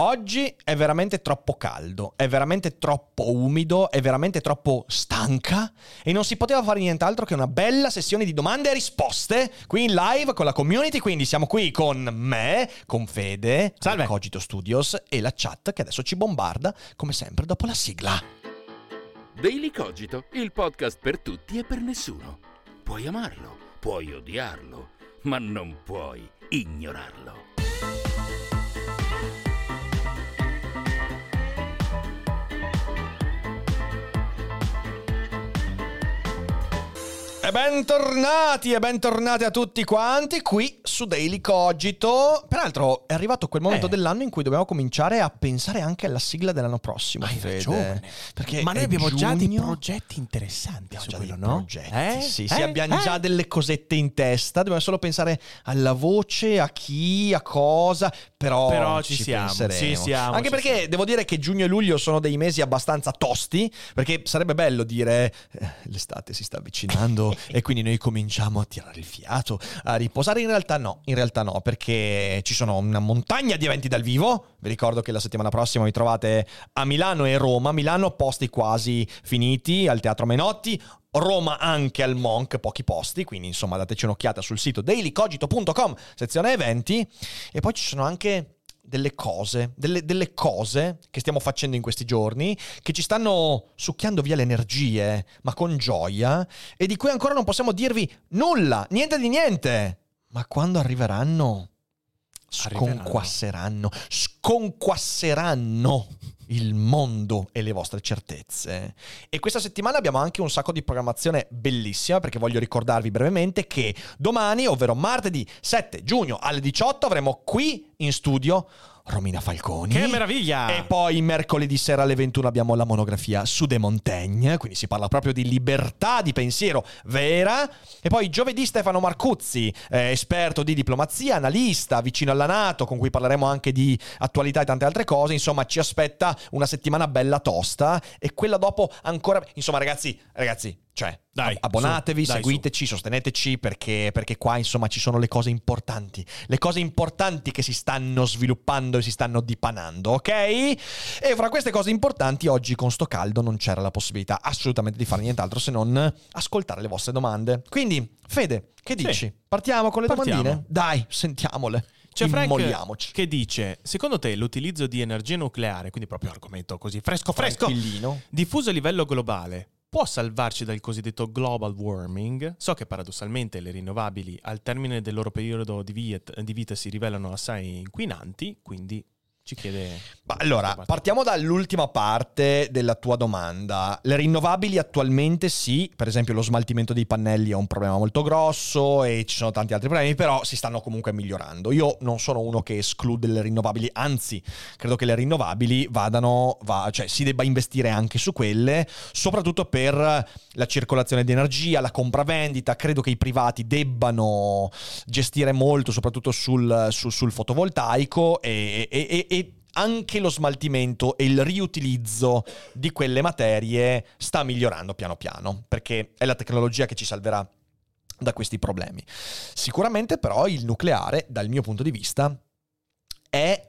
Oggi è veramente troppo caldo, è veramente troppo umido, è veramente troppo stanca e non si poteva fare nient'altro che una bella sessione di domande e risposte qui in live con la community, quindi siamo qui con me, con Fede, Salve. Cogito Studios e la chat che adesso ci bombarda come sempre dopo la sigla. Daily Cogito, il podcast per tutti e per nessuno. Puoi amarlo, puoi odiarlo, ma non puoi ignorarlo. E bentornati e bentornati a tutti quanti qui su Daily Cogito. Peraltro è arrivato quel momento Eh. dell'anno in cui dobbiamo cominciare a pensare anche alla sigla dell'anno prossimo. Hai Fede. ragione. Perché Ma noi abbiamo già dei giugno. progetti interessanti Abbiamo su già quello, dei no? progetti, Eh? sì, sì, Eh? abbiamo Eh? già delle cosette in testa, dobbiamo solo pensare alla voce, a chi, a cosa, però, Però ci siamo, penseremo. ci siamo, Anche ci perché siamo. devo dire che giugno e luglio sono dei mesi abbastanza tosti, perché sarebbe bello dire eh, l'estate si sta avvicinando e quindi noi cominciamo a tirare il fiato, a riposare. In realtà no, in realtà no, perché ci sono una montagna di eventi dal vivo. Vi ricordo che la settimana prossima vi trovate a Milano e Roma. Milano posti quasi finiti al Teatro Menotti. Roma anche al Monk, pochi posti, quindi insomma dateci un'occhiata sul sito dailycogito.com, sezione eventi. E poi ci sono anche delle cose, delle, delle cose che stiamo facendo in questi giorni, che ci stanno succhiando via le energie, ma con gioia, e di cui ancora non possiamo dirvi nulla, niente di niente. Ma quando arriveranno, Arriveranno. sconquasseranno, sconquasseranno il mondo e le vostre certezze. E questa settimana abbiamo anche un sacco di programmazione bellissima perché voglio ricordarvi brevemente che domani, ovvero martedì 7 giugno alle 18, avremo qui in studio Romina Falconi. Che meraviglia! E poi mercoledì sera alle 21 abbiamo la monografia su De Montaigne, quindi si parla proprio di libertà di pensiero vera. E poi giovedì Stefano Marcuzzi, eh, esperto di diplomazia, analista, vicino alla Nato, con cui parleremo anche di attualità e tante altre cose. Insomma, ci aspetta una settimana bella tosta e quella dopo ancora... Insomma, ragazzi, ragazzi, cioè, Dai, ab- abbonatevi, su, dai, seguiteci, sosteneteci perché, perché qua insomma ci sono le cose importanti, le cose importanti che si stanno sviluppando e si stanno dipanando, ok? E fra queste cose importanti oggi con sto caldo non c'era la possibilità assolutamente di fare nient'altro se non ascoltare le vostre domande. Quindi, Fede, che Sì. dici? Partiamo con le Partiamo. domandine? Dai, sentiamole. C'è Frank che dice, secondo te l'utilizzo di energia nucleare, quindi proprio argomento così fresco fresco, diffuso a livello globale, può salvarci dal cosiddetto global warming? So che paradossalmente le rinnovabili al termine del loro periodo di vita, si rivelano assai inquinanti, quindi ci chiede... Ma allora, partiamo dall'ultima parte della tua domanda. Le rinnovabili attualmente sì, per esempio lo smaltimento dei pannelli è un problema molto grosso e ci sono tanti altri problemi, però si stanno comunque migliorando. Io non sono uno che esclude le rinnovabili, anzi, credo che le rinnovabili vadano, va- cioè si debba investire anche su quelle, soprattutto per la circolazione di energia, la compravendita. Credo che i privati debbano gestire molto, soprattutto sul, sul- sul fotovoltaico e- e- e- e anche lo smaltimento e il riutilizzo di quelle materie sta migliorando piano piano, perché è la tecnologia che ci salverà da questi problemi. Sicuramente però il nucleare, dal mio punto di vista, è,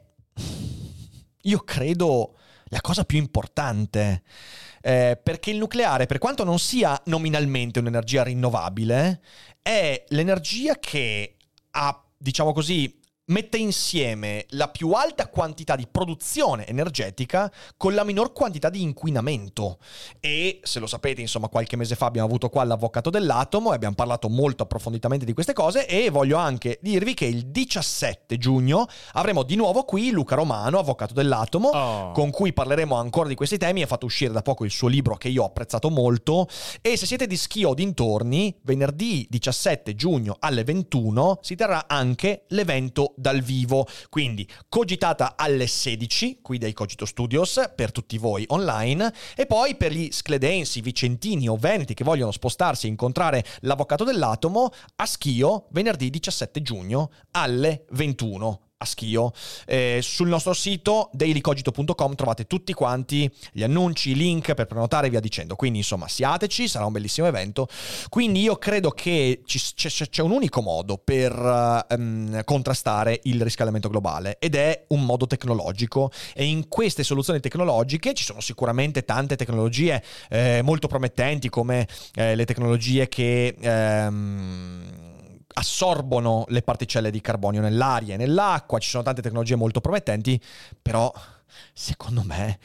io credo, la cosa più importante. Eh, perché il nucleare, per quanto non sia nominalmente un'energia rinnovabile, è l'energia che ha, diciamo così, mette insieme la più alta quantità di produzione energetica con la minor quantità di inquinamento. E se lo sapete, insomma, qualche mese fa abbiamo avuto qua l'avvocato dell'atomo e abbiamo parlato molto approfonditamente di queste cose e voglio anche dirvi che il 17 giugno avremo di nuovo qui Luca Romano, avvocato dell'atomo, Oh. con cui parleremo ancora di questi temi. Ha fatto uscire da poco il suo libro che io ho apprezzato molto. E se siete di Schio o dintorni, venerdì 17 giugno alle 21 si terrà anche l'evento dal vivo. Quindi cogitata alle 16 qui dai Cogito Studios per tutti voi online e poi per gli scledensi, vicentini o veneti che vogliono spostarsi e incontrare l'avvocato dell'atomo a Schio venerdì 17 giugno alle 21 a Schio. Eh, sul nostro sito dailycogito.com trovate tutti quanti gli annunci, i link per prenotare e via dicendo. Quindi insomma siateci, sarà un bellissimo evento. Quindi io credo che ci, c'è, c'è, un unico modo per um, contrastare il riscaldamento globale ed è un modo tecnologico e in queste soluzioni tecnologiche ci sono sicuramente tante tecnologie eh, molto promettenti come eh, le tecnologie che... Ehm, assorbono le particelle di carbonio nell'aria e nell'acqua, ci sono tante tecnologie molto promettenti, però secondo me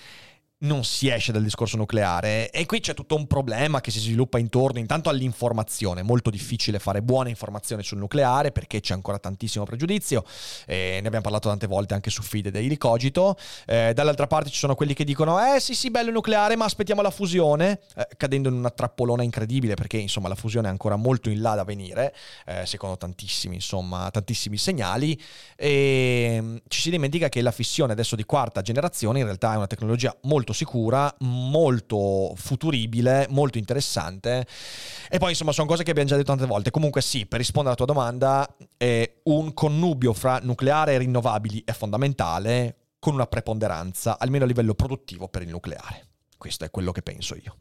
non si esce dal discorso nucleare. E qui c'è tutto un problema che si sviluppa intorno intanto all'informazione, molto difficile fare buona informazione sul nucleare perché c'è ancora tantissimo pregiudizio, e ne abbiamo parlato tante volte anche su Fide dei Cogito, eh, dall'altra parte ci sono quelli che dicono eh sì sì bello il nucleare ma aspettiamo la fusione, eh, cadendo in una trappolona incredibile perché insomma la fusione è ancora molto in là da venire, eh, secondo tantissimi insomma tantissimi segnali. E mm, ci si dimentica che la fissione adesso di quarta generazione in realtà è una tecnologia molto sicura, molto futuribile, molto interessante. E poi insomma sono cose che abbiamo già detto tante volte. Comunque sì, per rispondere alla tua domanda, eh, un connubio fra nucleare e rinnovabili è fondamentale con una preponderanza, almeno a livello produttivo, per il nucleare. Questo è quello che penso io.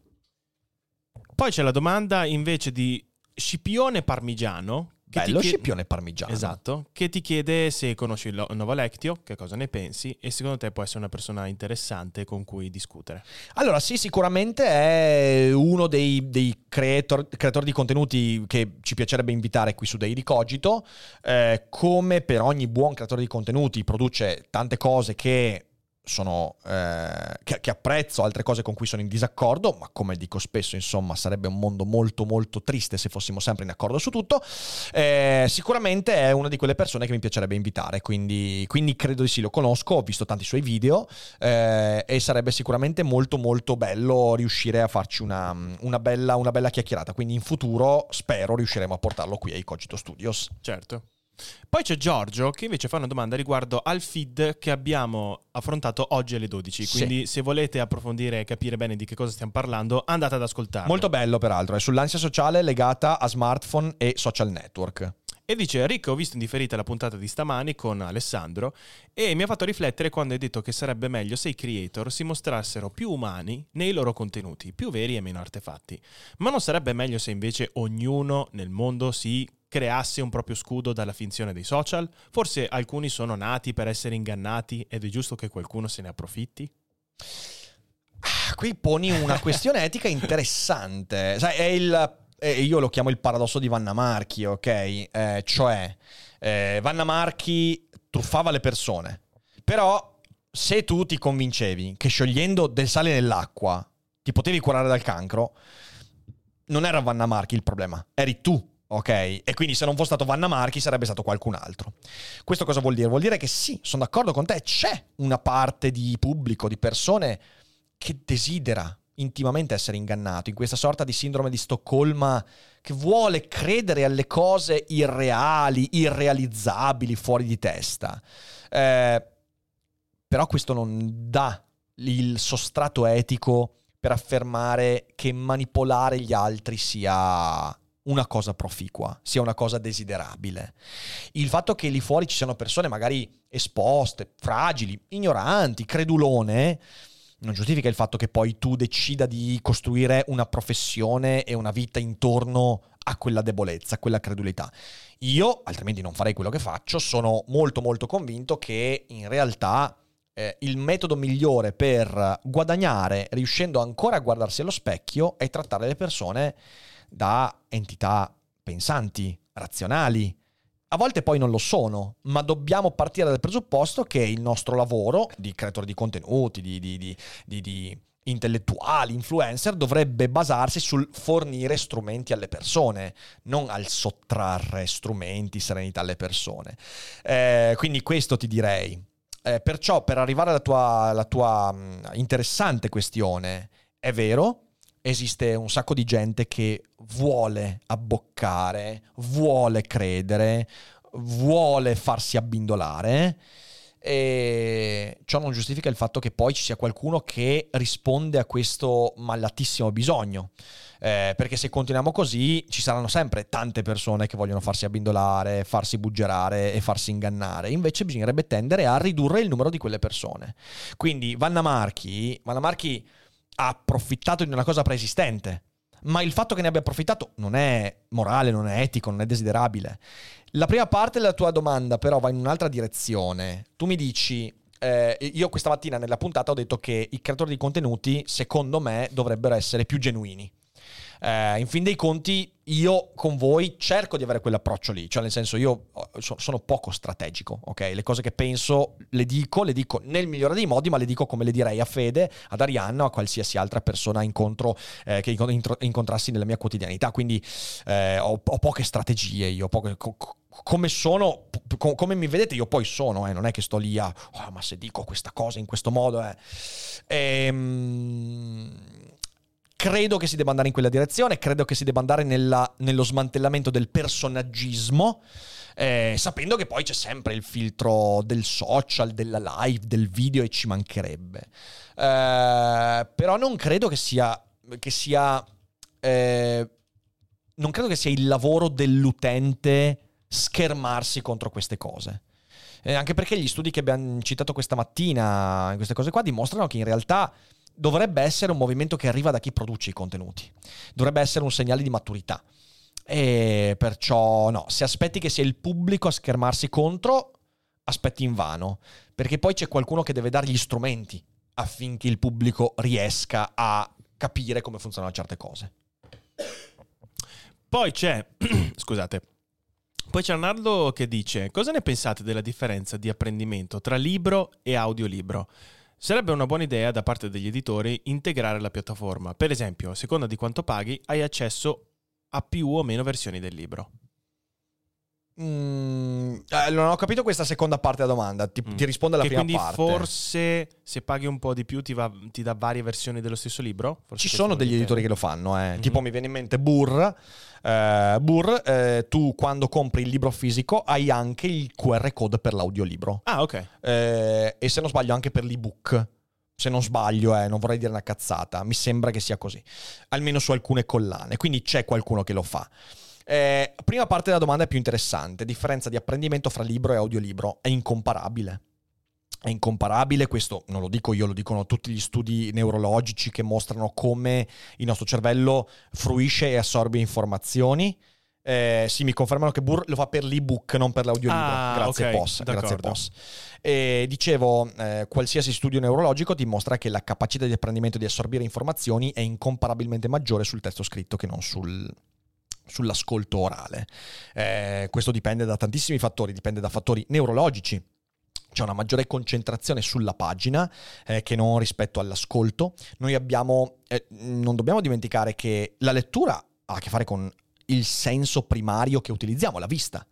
Poi c'è la domanda invece di Scipione Parmigiano, che Bello chiede... scipione parmigiano. Esatto, che ti chiede se conosci il nuovo Lectio, che cosa ne pensi e secondo te può essere una persona interessante con cui discutere. Allora sì, sicuramente è uno dei, dei creator, creatori di contenuti che ci piacerebbe invitare qui su Daily Cogito. Eh, come per ogni buon creatore di contenuti produce tante cose che sono, eh, che, che, apprezzo, altre cose con cui sono in disaccordo, ma come dico spesso, insomma, sarebbe un mondo molto molto triste se fossimo sempre in accordo su tutto. Eh, sicuramente è una di quelle persone che mi piacerebbe invitare, quindi, quindi credo di sì, lo conosco, ho visto tanti suoi video eh, e sarebbe sicuramente molto molto bello riuscire a farci una, una, bella, una bella chiacchierata, quindi in futuro spero riusciremo a portarlo qui ai Cogito Studios. Certo. Poi c'è Giorgio che invece fa una domanda riguardo al feed che abbiamo affrontato oggi alle 12. Quindi sì. se volete approfondire e capire bene di che cosa stiamo parlando, andate ad ascoltarlo. Molto bello peraltro, è sull'ansia sociale legata a smartphone e social network. E dice, Rick, ho visto in differita la puntata di stamani con Alessandro e mi ha fatto riflettere quando hai detto che sarebbe meglio se i creator si mostrassero più umani nei loro contenuti, più veri e meno artefatti. Ma non sarebbe meglio se invece ognuno nel mondo si creasse un proprio scudo dalla finzione dei social? Forse alcuni sono nati per essere ingannati ed è giusto che qualcuno se ne approfitti? Ah, qui poni una questione etica interessante. Sai, è il eh, io lo chiamo il paradosso di Vanna Marchi, ok? Eh, cioè, eh, Vanna Marchi truffava le persone, però se tu ti convincevi che sciogliendo del sale nell'acqua ti potevi curare dal cancro, non era Vanna Marchi il problema, eri tu ok? E quindi se non fosse stato Vanna Marchi sarebbe stato qualcun altro. Questo cosa vuol dire? Vuol dire che sì, sono d'accordo con te, c'è una parte di pubblico, di persone che desidera intimamente essere ingannato in questa sorta di sindrome di Stoccolma che vuole credere alle cose irreali, irrealizzabili, fuori di testa. Eh, però questo non dà il sostrato etico per affermare che manipolare gli altri sia una cosa proficua, sia una cosa desiderabile. Il fatto che lì fuori ci siano persone magari esposte, fragili, ignoranti, credulone, non giustifica il fatto che poi tu decida di costruire una professione e una vita intorno a quella debolezza, a quella credulità. Io, altrimenti non farei quello che faccio, sono molto molto convinto che in realtà eh, il metodo migliore per guadagnare, riuscendo ancora a guardarsi allo specchio, è trattare le persone da entità pensanti, razionali. A volte poi non lo sono, ma dobbiamo partire dal presupposto che il nostro lavoro di creatore di contenuti, di, di, di, di intellettuali, influencer, dovrebbe basarsi sul fornire strumenti alle persone, non al sottrarre strumenti, serenità alle persone. Eh, quindi questo ti direi. Eh, perciò per arrivare alla tua, alla tua interessante questione, è vero, esiste un sacco di gente che vuole abboccare, vuole credere, vuole farsi abbindolare. E ciò non giustifica il fatto che poi ci sia qualcuno che risponde a questo mallatissimo bisogno. Eh, perché se continuiamo così ci saranno sempre tante persone che vogliono farsi abbindolare, farsi buggerare e farsi ingannare. Invece bisognerebbe tendere a ridurre il numero di quelle persone. Quindi Vanna Marchi, Vanna Marchi ha approfittato di una cosa preesistente. Ma il fatto che ne abbia approfittato non è morale, non è etico, non è desiderabile. La prima parte della tua domanda però va in un'altra direzione. Tu mi dici, eh, io questa mattina nella puntata ho detto che i creatori di contenuti, secondo me, dovrebbero essere più genuini. Eh, in fin dei conti, io con voi cerco di avere quell'approccio lì, cioè nel senso io sono poco strategico, ok? Le cose che penso le dico, le dico nel migliore dei modi, ma le dico come le direi a Fede, ad Arianna o a qualsiasi altra persona incontro, eh, che incontrassi nella mia quotidianità. Quindi eh, ho, ho, poche strategie, io poche, co- come sono, co- come mi vedete, io poi sono, eh, non è che sto lì a, oh, ma se dico questa cosa in questo modo, eh. Ehm credo che si debba andare in quella direzione, credo che si debba andare nella, nello smantellamento del personaggismo. Eh, sapendo che poi c'è sempre il filtro del social, della live, del video e ci mancherebbe. Eh, però non credo che sia, che sia eh, non credo che sia il lavoro dell'utente schermarsi contro queste cose. Eh, anche perché gli studi che abbiamo citato questa mattina, in queste cose qua, dimostrano che in realtà dovrebbe essere un movimento che arriva da chi produce i contenuti, dovrebbe essere un segnale di maturità. E perciò no, se aspetti che sia il pubblico a schermarsi contro, aspetti in vano, perché poi c'è qualcuno che deve dare gli strumenti affinché il pubblico riesca a capire come funzionano certe cose. Poi c'è, scusate, poi c'è Arnaldo che dice, cosa ne pensate della differenza di apprendimento tra libro e audiolibro? Sarebbe una buona idea da parte degli editori integrare la piattaforma. Per esempio, a seconda di quanto paghi, hai accesso a più o meno versioni del libro. Mm, eh, non ho capito questa seconda parte della domanda. Ti, mm. ti rispondo alla che prima quindi parte. forse se paghi un po' di più ti, va, ti dà varie versioni dello stesso libro? Forse Ci sono degli editori che lo fanno. Eh. Mm-hmm. Tipo mi viene in mente Burr. Uh, Burr, eh, tu quando compri il libro fisico hai anche il QR code per l'audiolibro. Ah, ok. Eh, e se non sbaglio anche per l'ebook. Se non sbaglio, eh, non vorrei dire una cazzata, mi sembra che sia così. Almeno su alcune collane. Quindi c'è qualcuno che lo fa. Eh, prima parte della domanda è più interessante. Differenza di apprendimento fra libro e audiolibro è incomparabile. È incomparabile, questo non lo dico io, lo dicono tutti gli studi neurologici che mostrano come il nostro cervello fruisce e assorbe informazioni. Eh, sì, mi confermano che Burr lo fa per l'ebook, non per l'audiolibro. Ah, grazie, okay, boss. Grazie, boss. E dicevo, eh, qualsiasi studio neurologico dimostra che la capacità di apprendimento di assorbire informazioni è incomparabilmente maggiore sul testo scritto che non sul, sull'ascolto orale. Eh, questo dipende da tantissimi fattori, dipende da fattori neurologici. C'è una maggiore concentrazione sulla pagina eh, che non rispetto all'ascolto. Noi abbiamo, eh, non dobbiamo dimenticare che la lettura ha a che fare con il senso primario che utilizziamo, la vista.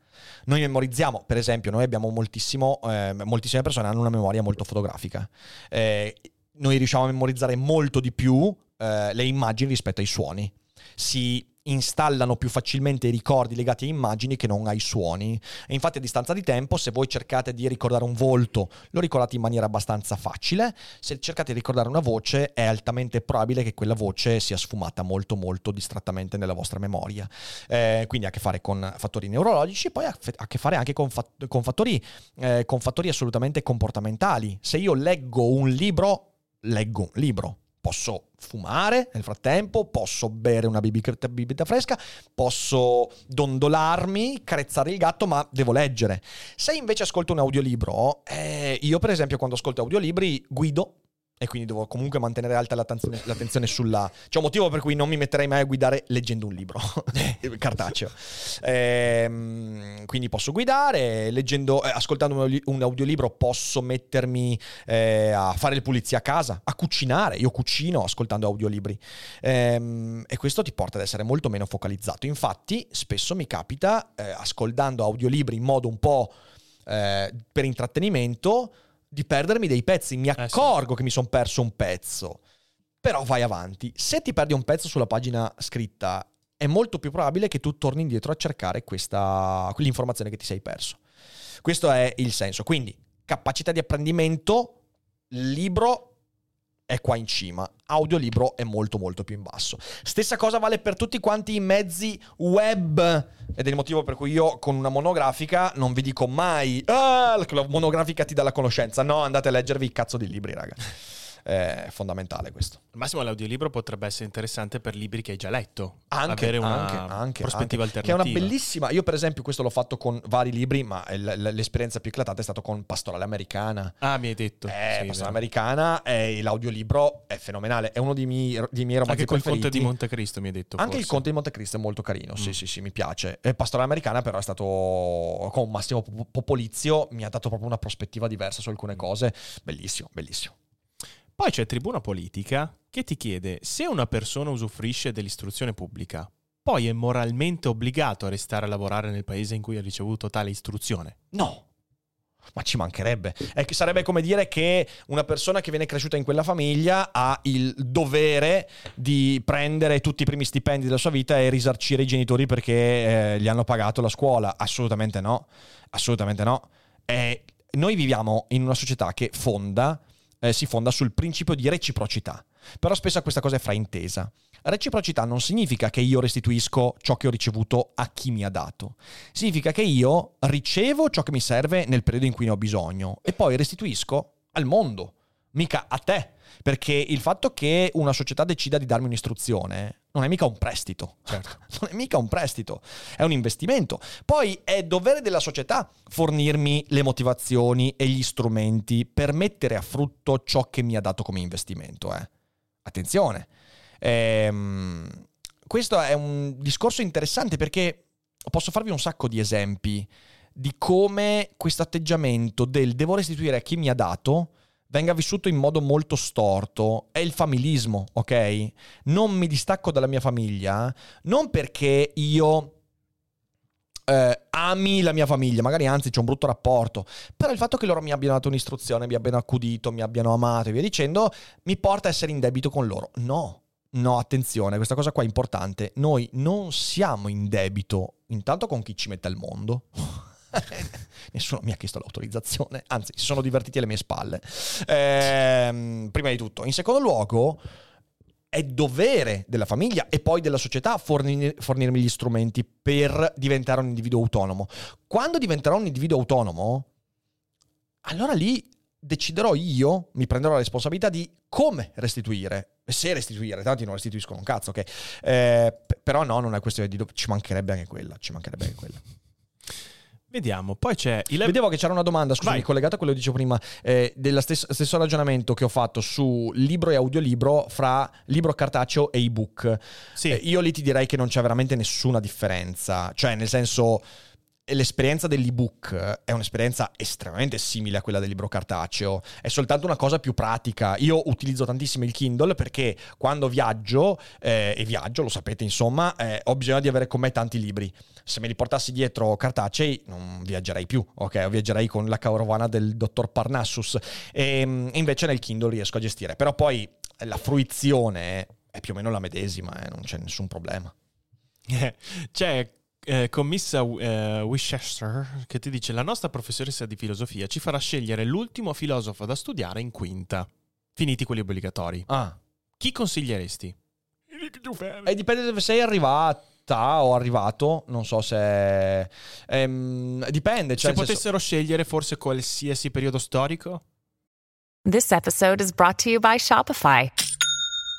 Noi memorizziamo, per esempio, noi abbiamo moltissimo, eh, moltissime persone hanno una memoria molto fotografica. Eh, noi riusciamo a memorizzare molto di più eh, le immagini rispetto ai suoni. Si installano più facilmente i ricordi legati a immagini che non ai suoni. E infatti a distanza di tempo, se voi cercate di ricordare un volto, lo ricordate in maniera abbastanza facile, se cercate di ricordare una voce, è altamente probabile che quella voce sia sfumata molto molto distrattamente nella vostra memoria. Eh, quindi ha a che fare con fattori neurologici, poi ha a che fare anche con, fat- con, fattori, eh, con fattori assolutamente comportamentali. Se io leggo un libro, leggo un libro, Posso fumare nel frattempo, posso bere una bibita fresca, posso dondolarmi, carezzare il gatto, ma devo leggere. Se invece ascolto un audiolibro, eh, io per esempio quando ascolto audiolibri guido e quindi devo comunque mantenere alta l'attenzione, l'attenzione sulla... C'è un motivo per cui non mi metterei mai a guidare leggendo un libro cartaceo. Ehm, quindi posso guidare, leggendo, eh, ascoltando un audiolibro posso mettermi eh, a fare le pulizie a casa, a cucinare. Io cucino ascoltando audiolibri ehm, e questo ti porta ad essere molto meno focalizzato. Infatti spesso mi capita, eh, ascoltando audiolibri in modo un po' eh, per intrattenimento, di perdermi dei pezzi. Mi accorgo eh sì. che mi sono perso un pezzo. Però vai avanti. Se ti perdi un pezzo sulla pagina scritta è molto più probabile che tu torni indietro a cercare questa, quell'informazione che ti sei perso. Questo è il senso. Quindi, capacità di apprendimento, libro è qua in cima, audiolibro è molto molto più in basso. Stessa cosa vale per tutti quanti i mezzi web. Ed è il motivo per cui io con una monografica non vi dico mai ah, la monografica ti dà la conoscenza, no, andate a leggervi il cazzo di libri, raga è fondamentale questo. Al massimo l'audiolibro potrebbe essere interessante per libri che hai già letto. Anche, avere una anche, anche, prospettiva anche. alternativa. Che è una bellissima... Io per esempio questo l'ho fatto con vari libri, ma l'esperienza più eclatata è stata con Pastorale Americana. Ah, mi hai detto. Eh, sì, Pastorale Americana e l'audiolibro è fenomenale. È uno dei miei, dei miei romanzi Anche preferiti. Conte di Montecristo mi hai detto. Anche forse. il Conte di Montecristo è molto carino, sì Mm. sì sì, mi piace. E Pastorale Americana però è stato con Massimo Popolizio, mi ha dato proprio una prospettiva diversa su alcune cose. Bellissimo, bellissimo. Poi c'è Tribuna Politica che ti chiede se una persona usufruisce dell'istruzione pubblica, poi è moralmente obbligato a restare a lavorare nel paese in cui ha ricevuto tale istruzione. No. Ma ci mancherebbe. È che sarebbe come dire che una persona che viene cresciuta in quella famiglia ha il dovere di prendere tutti i primi stipendi della sua vita e risarcire i genitori perché eh, gli hanno pagato la scuola. Assolutamente no. Assolutamente no. Eh, noi viviamo in una società che fonda, eh, si fonda sul principio di reciprocità. Però spesso questa cosa è fraintesa. Reciprocità non significa che io restituisco ciò che ho ricevuto a chi mi ha dato. Significa che io ricevo ciò che mi serve nel periodo in cui ne ho bisogno e poi restituisco al mondo, mica a te. Perché il fatto che una società decida di darmi un'istruzione non è mica un prestito. Certo. non è mica un prestito, è un investimento. Poi è dovere della società fornirmi le motivazioni e gli strumenti per mettere a frutto ciò che mi ha dato come investimento. Eh. Attenzione. Ehm, questo è un discorso interessante perché posso farvi un sacco di esempi di come questo atteggiamento del devo restituire a chi mi ha dato venga vissuto in modo molto storto. È il familismo, ok? Non mi distacco dalla mia famiglia, non perché io eh, ami la mia famiglia, magari anzi c'è un brutto rapporto, però il fatto che loro mi abbiano dato un'istruzione, mi abbiano accudito, mi abbiano amato e via dicendo, mi porta a essere in debito con loro. No, no, attenzione, questa cosa qua è importante. Noi non siamo in debito intanto con chi ci mette al mondo. Nessuno mi ha chiesto l'autorizzazione, anzi, si sono divertiti alle mie spalle. Ehm, prima di tutto. In secondo luogo, è dovere della famiglia e poi della società fornir- fornirmi gli strumenti per diventare un individuo autonomo. Quando diventerò un individuo autonomo, allora lì deciderò io, mi prenderò la responsabilità di come restituire. Se restituire, tanti non restituiscono un cazzo, ok? Eh, però no, non è questione di... do- ci mancherebbe anche quella, ci mancherebbe anche quella. Vediamo, poi c'è il... Vedevo che c'era una domanda, scusami, Vai. collegata a quello che dicevo prima, eh, dello stesso, stesso ragionamento che ho fatto su libro e audiolibro fra libro cartaceo e ebook. Sì. Eh, io lì ti direi che non c'è veramente nessuna differenza. Cioè, nel senso, l'esperienza dell'ebook è un'esperienza estremamente simile a quella del libro cartaceo. È soltanto una cosa più pratica. Io utilizzo tantissimo il Kindle perché quando viaggio, eh, e viaggio, lo sapete, insomma, eh, ho bisogno di avere con me tanti libri. Se me li portassi dietro cartacei, non viaggerei più, ok? Viaggerei con la carovana del dottor Parnassus. E mm, invece nel Kindle riesco a gestire. Però poi la fruizione è più o meno la medesima, eh, non c'è nessun problema. C'è eh, commessa eh, Winchester che ti dice la nostra professoressa di filosofia ci farà scegliere l'ultimo filosofo da studiare in quinta. Finiti quelli obbligatori. Ah. Chi consiglieresti? E dipende dove sei arrivata o arrivato, non so se... ehm, dipende. Cioè Se nel senso- potessero scegliere forse qualsiasi periodo storico? This episode is brought to you by Shopify.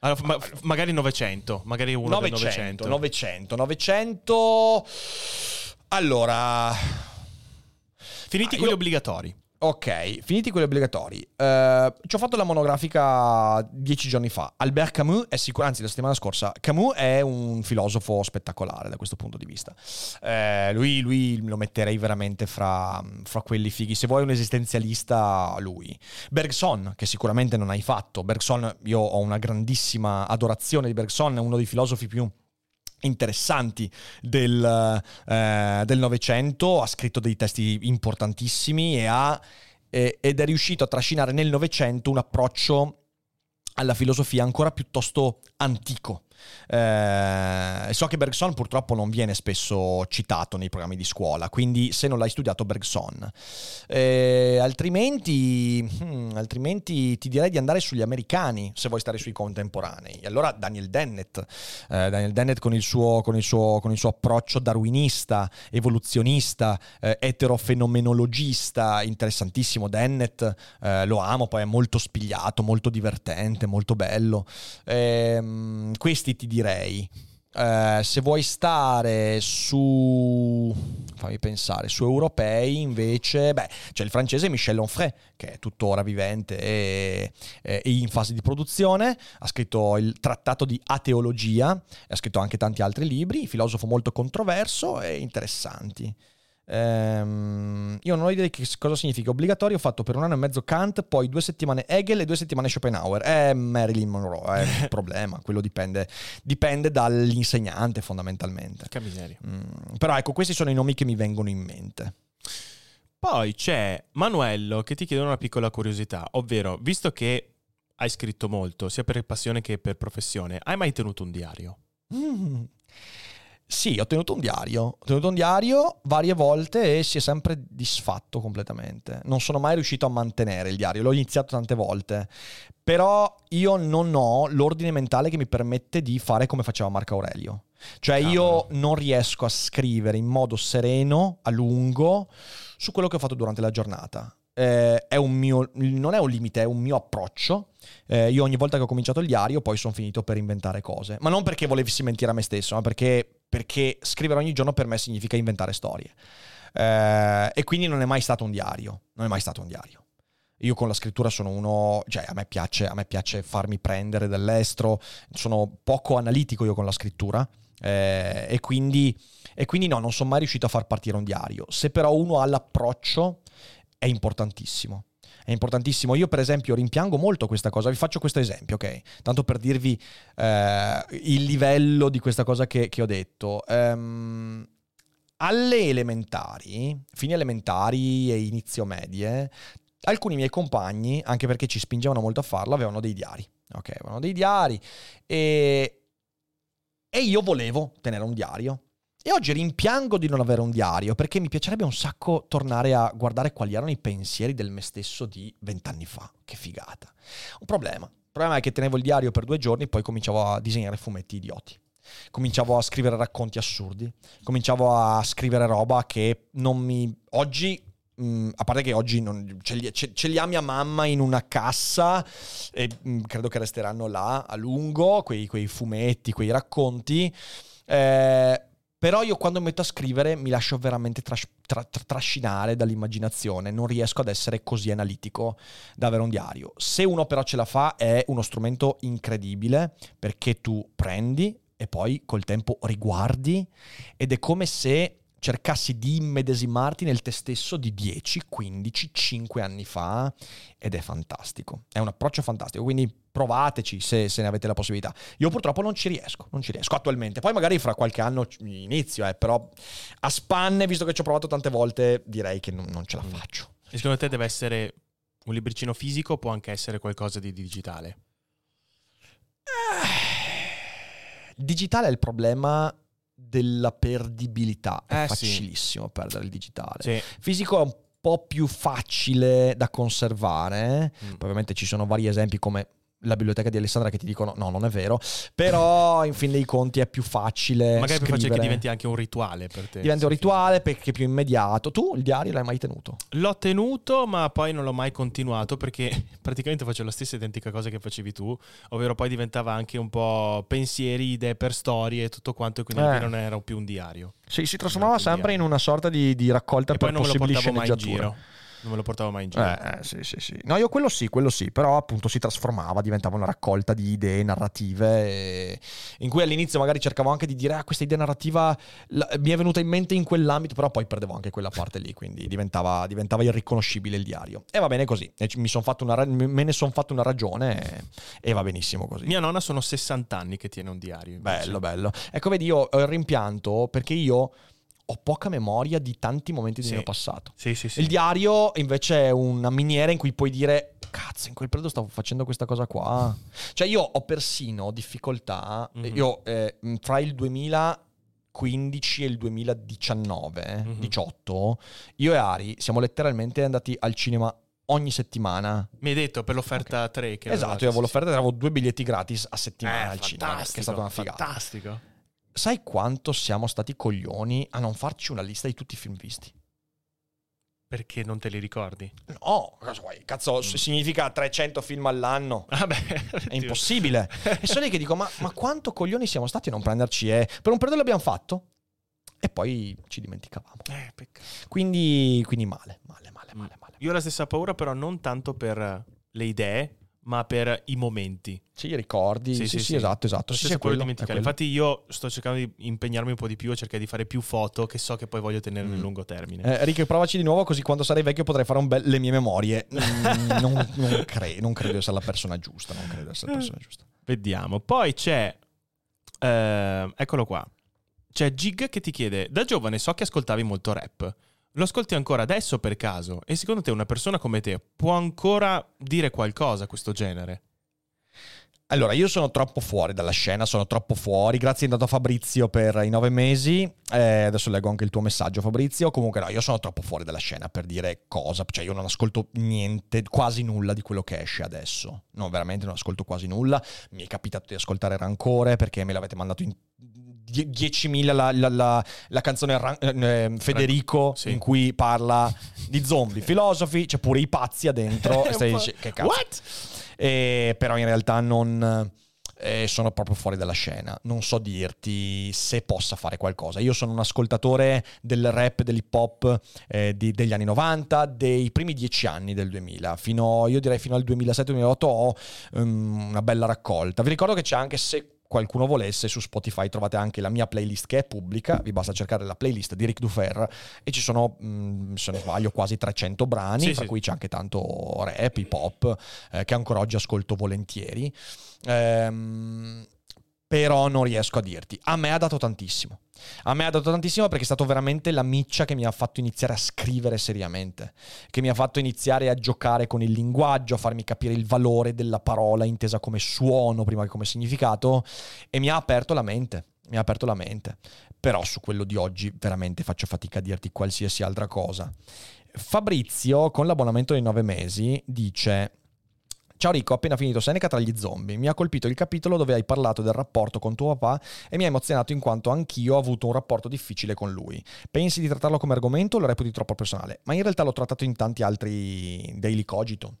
Allora, ma- magari 900, magari uno del 900, 900. 900, 900... Allora... Finiti Ah, quelli io- obbligatori. Ok, finiti quelli obbligatori. Eh, ci ho fatto la monografica dieci giorni fa. Albert Camus è sicuro, anzi la settimana scorsa, Camus è un filosofo spettacolare da questo punto di vista. Eh, lui, lui lo metterei veramente fra, fra, quelli fighi. Se vuoi un esistenzialista, lui. Bergson, che sicuramente non hai fatto. Bergson, io ho una grandissima adorazione di Bergson, è uno dei filosofi più interessanti del, eh, del Novecento, ha scritto dei testi importantissimi e ha, eh, ed è riuscito a trascinare nel Novecento un approccio alla filosofia ancora piuttosto antico. Eh, so che Bergson purtroppo non viene spesso citato nei programmi di scuola, quindi se non l'hai studiato Bergson. Eh, altrimenti, hmm, altrimenti ti direi di andare sugli americani se vuoi stare sui contemporanei. Allora Daniel Dennett, eh, Daniel Dennett con il, suo, con, il suo, con il suo approccio darwinista, evoluzionista, eh, eterofenomenologista, interessantissimo. Dennett eh, lo amo, poi è molto spigliato, molto divertente, molto bello. Ehm, ti direi. Uh, se vuoi stare su fammi pensare su europei invece beh c'è il francese Michel Onfray che è tuttora vivente e, e, in fase di produzione ha scritto il trattato di ateologia e ha scritto anche tanti altri libri filosofo molto controverso e interessanti Ehm, io non ho idea di cosa significa obbligatorio. Ho fatto per un anno e mezzo Kant, poi due settimane Hegel e due settimane Schopenhauer. È Marilyn Monroe, è un problema. Quello dipende, dipende dall'insegnante fondamentalmente. Che miseria. Mm, però ecco, questi sono i nomi che mi vengono in mente. Poi c'è Manuello che ti chiede una piccola curiosità, ovvero, visto che hai scritto molto, sia per passione che per professione, hai mai tenuto un diario? Mm. Sì, ho tenuto un diario. Ho tenuto un diario varie volte e si è sempre disfatto completamente. Non sono mai riuscito a mantenere il diario. L'ho iniziato tante volte. Però io non ho l'ordine mentale che mi permette di fare come faceva Marco Aurelio. Cioè Cavolo. io non riesco a scrivere in modo sereno, a lungo, su quello che ho fatto durante la giornata. Eh, è mio, non è un limite, è un mio approccio. Eh, io ogni volta che ho cominciato il diario poi sono finito per inventare cose. Ma non perché volessi mentire a me stesso, ma perché perché scrivere ogni giorno per me significa inventare storie. Eh, e quindi non è mai stato un diario, non è mai stato un diario. Io con la scrittura sono uno, cioè a me piace, a me piace farmi prendere dall'estero, sono poco analitico io con la scrittura eh, e, quindi, e quindi no, non sono mai riuscito a far partire un diario. Se però uno ha l'approccio è importantissimo è importantissimo. Io, per esempio, rimpiango molto questa cosa. Vi faccio questo esempio, ok? Tanto per dirvi eh, il livello di questa cosa che, che ho detto. Um, alle elementari, fini elementari e inizio medie, alcuni miei compagni, anche perché ci spingevano molto a farlo, avevano dei diari. Ok, avevano dei diari e, e io volevo tenere un diario. E oggi rimpiango di non avere un diario perché mi piacerebbe un sacco tornare a guardare quali erano i pensieri del me stesso di vent'anni fa. Che figata. Un problema. Il problema è che tenevo il diario per due giorni e poi cominciavo a disegnare fumetti idioti. Cominciavo a scrivere racconti assurdi. Cominciavo a scrivere roba che non mi... Oggi Mm, a parte che oggi non, ce, li, ce, ce, li, ha mia mamma in una cassa e mm, credo che resteranno là a lungo quei, quei fumetti, quei racconti. Eh, però io quando metto a scrivere mi lascio veramente tras- tra- tra- trascinare dall'immaginazione, non riesco ad essere così analitico da avere un diario. Se uno però ce la fa è uno strumento incredibile perché tu prendi e poi col tempo riguardi ed è come se cercassi di immedesimarti nel te stesso di 10, 15, 5 anni fa ed è fantastico. È un approccio fantastico, quindi provateci se, se ne avete la possibilità. Io purtroppo non ci riesco, non ci riesco attualmente. Poi magari fra qualche anno inizio, eh, però a spanne, visto che ci ho provato tante volte, direi che non, non ce la mm. faccio. E secondo te deve essere un libricino fisico o può anche essere qualcosa di digitale? Eh, digitale è il problema della perdibilità. È eh, facilissimo sì. perdere il digitale. Sì. Fisico è un po' più facile da conservare. Mm. ovviamente ci sono vari esempi come la biblioteca di Alessandra che ti dicono no, non è vero, però in fin dei conti è più facile. Magari è più facile che diventi anche un rituale per te. Diventa un rituale perché è più immediato. Tu il diario l'hai mai tenuto? L'ho tenuto, ma poi non l'ho mai continuato perché praticamente faccio la stessa identica cosa che facevi tu, ovvero poi diventava anche un po' pensieri, idee per storie e tutto quanto, e quindi eh. non era più un diario. Sì, si trasformava sempre in una sorta di, di raccolta e per poi non possibili me lo sceneggiature. Non me lo portavo mai in giro. Eh, eh, sì, sì, sì. No, io quello sì, quello sì, però appunto si trasformava, diventava una raccolta di idee narrative e- in cui all'inizio magari cercavo anche di dire ah, questa idea narrativa la- mi è venuta in mente in quell'ambito, però poi perdevo anche quella parte lì, quindi diventava, diventava irriconoscibile il diario. E va bene così, ci- mi son fatto una ra- me ne sono fatto una ragione e, e va benissimo così. Mia nonna sono 60 anni che tiene un diario. invece. Bello, bello. Ecco, vedi, io ho il rimpianto perché io ho poca memoria di tanti momenti del Sì. mio passato. Sì, sì, sì. Il diario invece è una miniera in cui puoi dire cazzo, in quel periodo stavo facendo questa cosa qua. Cioè io ho persino difficoltà, Mhm. io eh, tra il 2015 e il 2019, Mhm. 18, io e Ari siamo letteralmente andati al cinema ogni settimana. Mi hai detto per l'offerta 3 che esatto, io avevo l'offerta, avevo due biglietti gratis a settimana Eh, al cinema, che è stata una figata. Fantastico. Sai quanto siamo stati coglioni a non farci una lista di tutti i film visti? Perché non te li ricordi? No, cosa vuoi? Cazzo, s- significa 300 film all'anno. Vabbè, È impossibile. e sono lì che dico, ma, ma quanto coglioni siamo stati a non prenderci? E per un periodo l'abbiamo fatto e poi ci dimenticavamo. Eh, peccato. Quindi, quindi male, male, male, male, male. Io ho la stessa paura, però non tanto per le idee, ma per i momenti. Sì, ricordi? Sì, sì, esatto, esatto. Lo Sì, sì, è quello dimenticare. Infatti io sto cercando di impegnarmi un po' di più a cercare di fare più foto che so che poi voglio tenere nel Mm. lungo termine. Eh, Rick, provaci di nuovo così quando sarai vecchio potrai fare un bel le mie memorie. Mm, non, non cre- non credo di essere la persona giusta. Non credo di essere la persona giusta. Vediamo. Poi c'è... eh, eccolo qua. C'è Gig che ti chiede, da giovane so che ascoltavi molto rap. Lo ascolti ancora adesso per caso? E secondo te una persona come te può ancora dire qualcosa a questo genere? Allora, io sono troppo fuori dalla scena, sono troppo fuori. Grazie intanto a Fabrizio per i nove mesi. Eh, adesso leggo anche il tuo messaggio, Fabrizio. Comunque, no, io sono troppo fuori dalla scena per dire cosa. Cioè, io non ascolto niente, quasi nulla di quello che esce adesso. No, veramente non ascolto quasi nulla. Mi è capitato di ascoltare Rancore perché me l'avete mandato in 10.000 la, la- la- la canzone Ran- eh, Federico Sì. in cui parla di zombie, filosofi, c'è pure i pazzi dentro. e stai dice- che cazzo. What? Eh, però in realtà non eh, sono proprio fuori dalla scena. Non so dirti se possa fare qualcosa. Io sono un ascoltatore del rap, dell'hip hop eh, di- degli anni 90, dei primi dieci anni del 2000. Fino, io direi fino al 2007-2008 ho um, una bella raccolta. Vi ricordo che c'è anche se qualcuno volesse su Spotify trovate anche la mia playlist che è pubblica vi basta cercare la playlist di Rick Dufer e ci sono mh, se non sbaglio quasi 300 brani Sì, tra sì. cui c'è anche tanto rap, hip hop eh, che ancora oggi ascolto volentieri Ehm, però non riesco a dirti a me ha dato tantissimo a me ha dato tantissimo perché è stato veramente la miccia che mi ha fatto iniziare a scrivere seriamente, che mi ha fatto iniziare a giocare con il linguaggio, a farmi capire il valore della parola intesa come suono prima che come significato e mi ha aperto la mente, mi ha aperto la mente. Però su quello di oggi veramente faccio fatica a dirti qualsiasi altra cosa. Fabrizio, con l'abbonamento dei nove mesi, dice... Ciao Rico, ho appena finito Seneca tra gli zombie. Mi ha colpito il capitolo dove hai parlato del rapporto con tuo papà e mi ha emozionato in quanto anch'io ho avuto un rapporto difficile con lui. Pensi di trattarlo come argomento o lo reputi troppo personale? Ma in realtà l'ho trattato in tanti altri daily cogito.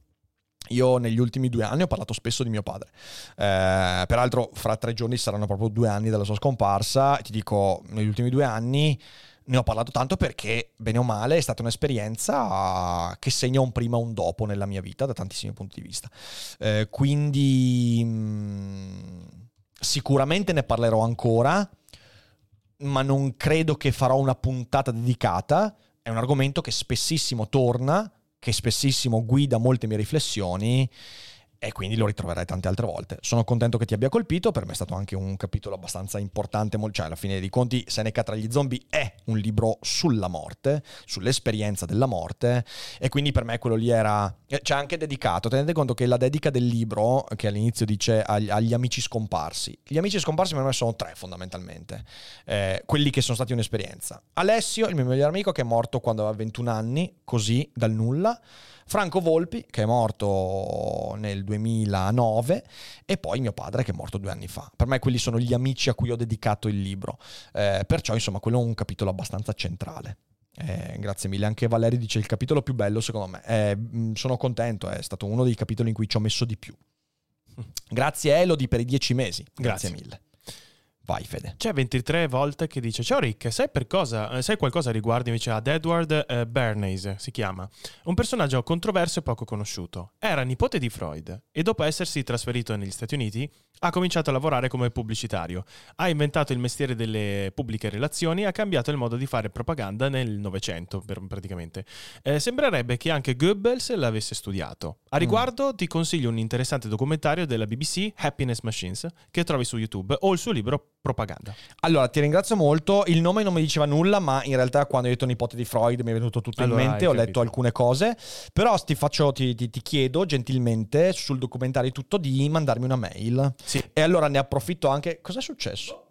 Io negli ultimi due anni ho parlato spesso di mio padre. Eh, peraltro, fra tre giorni saranno proprio due anni dalla sua scomparsa. Ti dico, negli ultimi due anni ne ho parlato tanto perché, bene o male, è stata un'esperienza che segna un prima e un dopo nella mia vita da tantissimi punti di vista. Eh, quindi mh, sicuramente ne parlerò ancora, ma non credo che farò una puntata dedicata. È un argomento che spessissimo torna, che spessissimo guida molte mie riflessioni e quindi lo ritroverai tante altre volte. Sono contento che ti abbia colpito, per me è stato anche un capitolo abbastanza importante, cioè alla fine dei conti Seneca tra gli zombie è un libro sulla morte, sull'esperienza della morte e quindi per me quello lì era... eh, C'è anche dedicato, tenete conto che la dedica del libro, che all'inizio dice agli, agli amici scomparsi, gli amici scomparsi per me sono tre fondamentalmente, eh, quelli che sono stati un'esperienza. Alessio, il mio migliore amico che è morto quando aveva 21 anni, così dal nulla. Franco Volpi, che è morto nel 2009, e poi mio padre, che è morto due anni fa. Per me quelli sono gli amici a cui ho dedicato il libro. Eh, perciò, insomma, quello è un capitolo abbastanza centrale. Eh, grazie mille. Anche Valerio dice il capitolo più bello, secondo me. Eh, sono contento, è stato uno dei capitoli in cui ci ho messo di più. Grazie Elodie per i dieci mesi. Grazie, Grazie. mille. Vai Fede. C'è 23 volte che dice Ciao Rick, sai, per cosa, eh, sai qualcosa riguardo invece ad Edward eh, Bernays, si chiama, un personaggio controverso e poco conosciuto. Era nipote di Freud e dopo essersi trasferito negli Stati Uniti ha cominciato a lavorare come pubblicitario. Ha inventato il mestiere delle pubbliche relazioni e ha cambiato il modo di fare propaganda nel Novecento, praticamente. Eh, sembrerebbe che anche Goebbels l'avesse studiato. A riguardo ti consiglio un interessante documentario della BBC, Happiness Machines, che trovi su YouTube, o il suo libro Propaganda. Allora, ti ringrazio molto. Il nome non mi diceva nulla, ma in realtà quando hai detto nipote di Freud mi è venuto tutto Allora, in mente, ho capito. letto alcune cose, però ti, faccio, ti, ti- ti chiedo gentilmente sul documentario tutto di mandarmi una mail. Sì. E allora ne approfitto anche... Cos'è successo?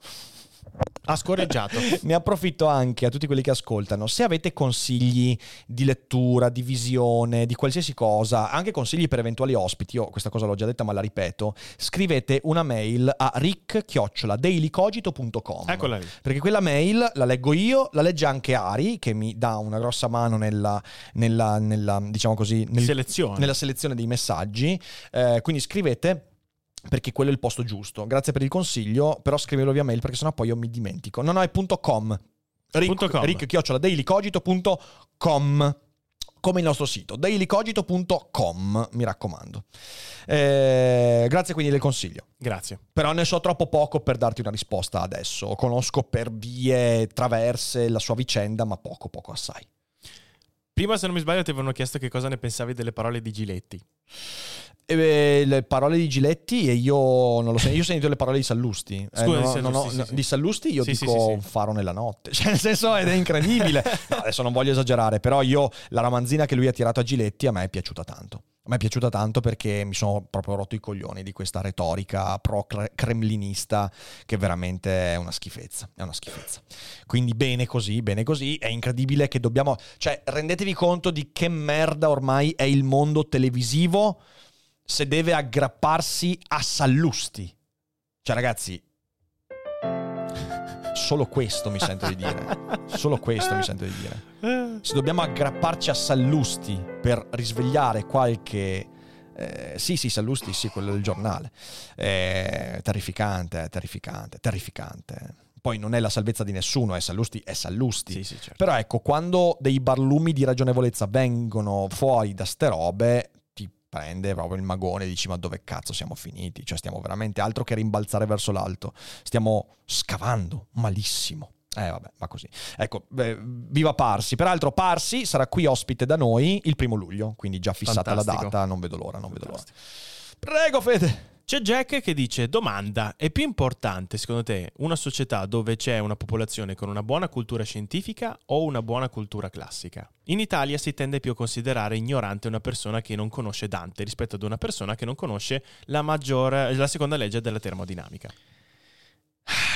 Ha scorreggiato. Ne approfitto anche a tutti quelli che ascoltano. Se avete consigli di lettura, di visione, di qualsiasi cosa, anche consigli per eventuali ospiti, io questa cosa l'ho già detta ma la ripeto, scrivete una mail a rick-dailycogito.com. Eccola lì. Perché quella mail la leggo io, la legge anche Ari, che mi dà una grossa mano nella, nella- nella, diciamo così, nel- Selezione. nella selezione dei messaggi. Eh, quindi scrivete perché quello è il posto giusto. Grazie per il consiglio, però scrivetelo via mail perché sennò poi io mi dimentico. No, no, è punto .com. Rick, Punto com. rick-dailycogito.com come il nostro sito, dailycogito.com, mi raccomando. Eh, grazie quindi del consiglio. Grazie. Però ne so troppo poco per darti una risposta adesso. Conosco per vie traverse la sua vicenda, ma poco, poco assai. Prima, se non mi sbaglio, ti avevano chiesto che cosa ne pensavi delle parole di Giletti. E, beh, le parole di Giletti e io non lo so. Io ho sentito le parole di Sallusti. Eh, Scusa, no, di no, no, Sallusti, sì, no, sì. Di Sallusti io Sì, dico un faro nella notte. Cioè, nel senso, ed è incredibile. No, adesso non voglio esagerare, però io la ramanzina che lui ha tirato a Giletti a me è piaciuta tanto. A me è piaciuta tanto perché mi sono proprio rotto i coglioni di questa retorica pro-kremlinista che veramente è una schifezza. È una schifezza. Quindi bene così, bene così. È incredibile che dobbiamo... Cioè, rendetevi conto di che merda ormai è il mondo televisivo se deve aggrapparsi a Sallusti. Cioè, ragazzi, solo questo mi sento di dire. Solo questo mi sento di dire. Se dobbiamo aggrapparci a Sallusti per risvegliare qualche... eh, sì, sì, Sallusti, sì, quello del giornale. Eh, terrificante, terrificante, terrificante. Poi non è la salvezza di nessuno, è Sallusti, è Sallusti. Sì, sì, certo. Però ecco, quando dei barlumi di ragionevolezza vengono fuori da ste robe, prende proprio il magone e dici ma dove cazzo siamo finiti? Cioè stiamo veramente altro che rimbalzare verso l'alto, stiamo scavando malissimo. Eh vabbè, va così. Ecco, beh, viva Parsi. Peraltro Parsi sarà qui ospite da noi il primo luglio, quindi già fissata la Fantastico. data, non vedo l'ora, non vedo l'ora. Fantastico. Prego Fede. C'è Jack che dice: Domanda, è più importante secondo te una società dove c'è una popolazione con una buona cultura scientifica o una buona cultura classica? In Italia si tende più a considerare ignorante una persona che non conosce Dante rispetto ad una persona che non conosce la, maggiore, la seconda legge della termodinamica.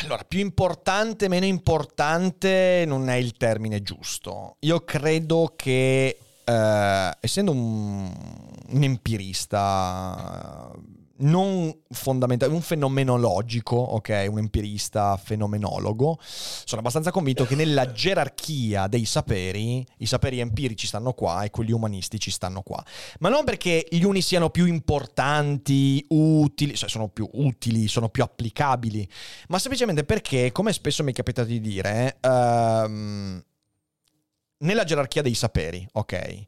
Allora, più importante, meno importante non è il termine giusto. Io credo che, eh, essendo un, un empirista, eh, non fondamentale, un fenomenologico, ok, un empirista fenomenologo, sono abbastanza convinto che nella gerarchia dei saperi, i saperi empirici stanno qua e quelli umanistici stanno qua. Ma non perché gli uni siano più importanti, utili, cioè sono più utili, sono più applicabili, ma semplicemente perché, come spesso mi è capitato di dire, ehm, nella gerarchia dei saperi, ok?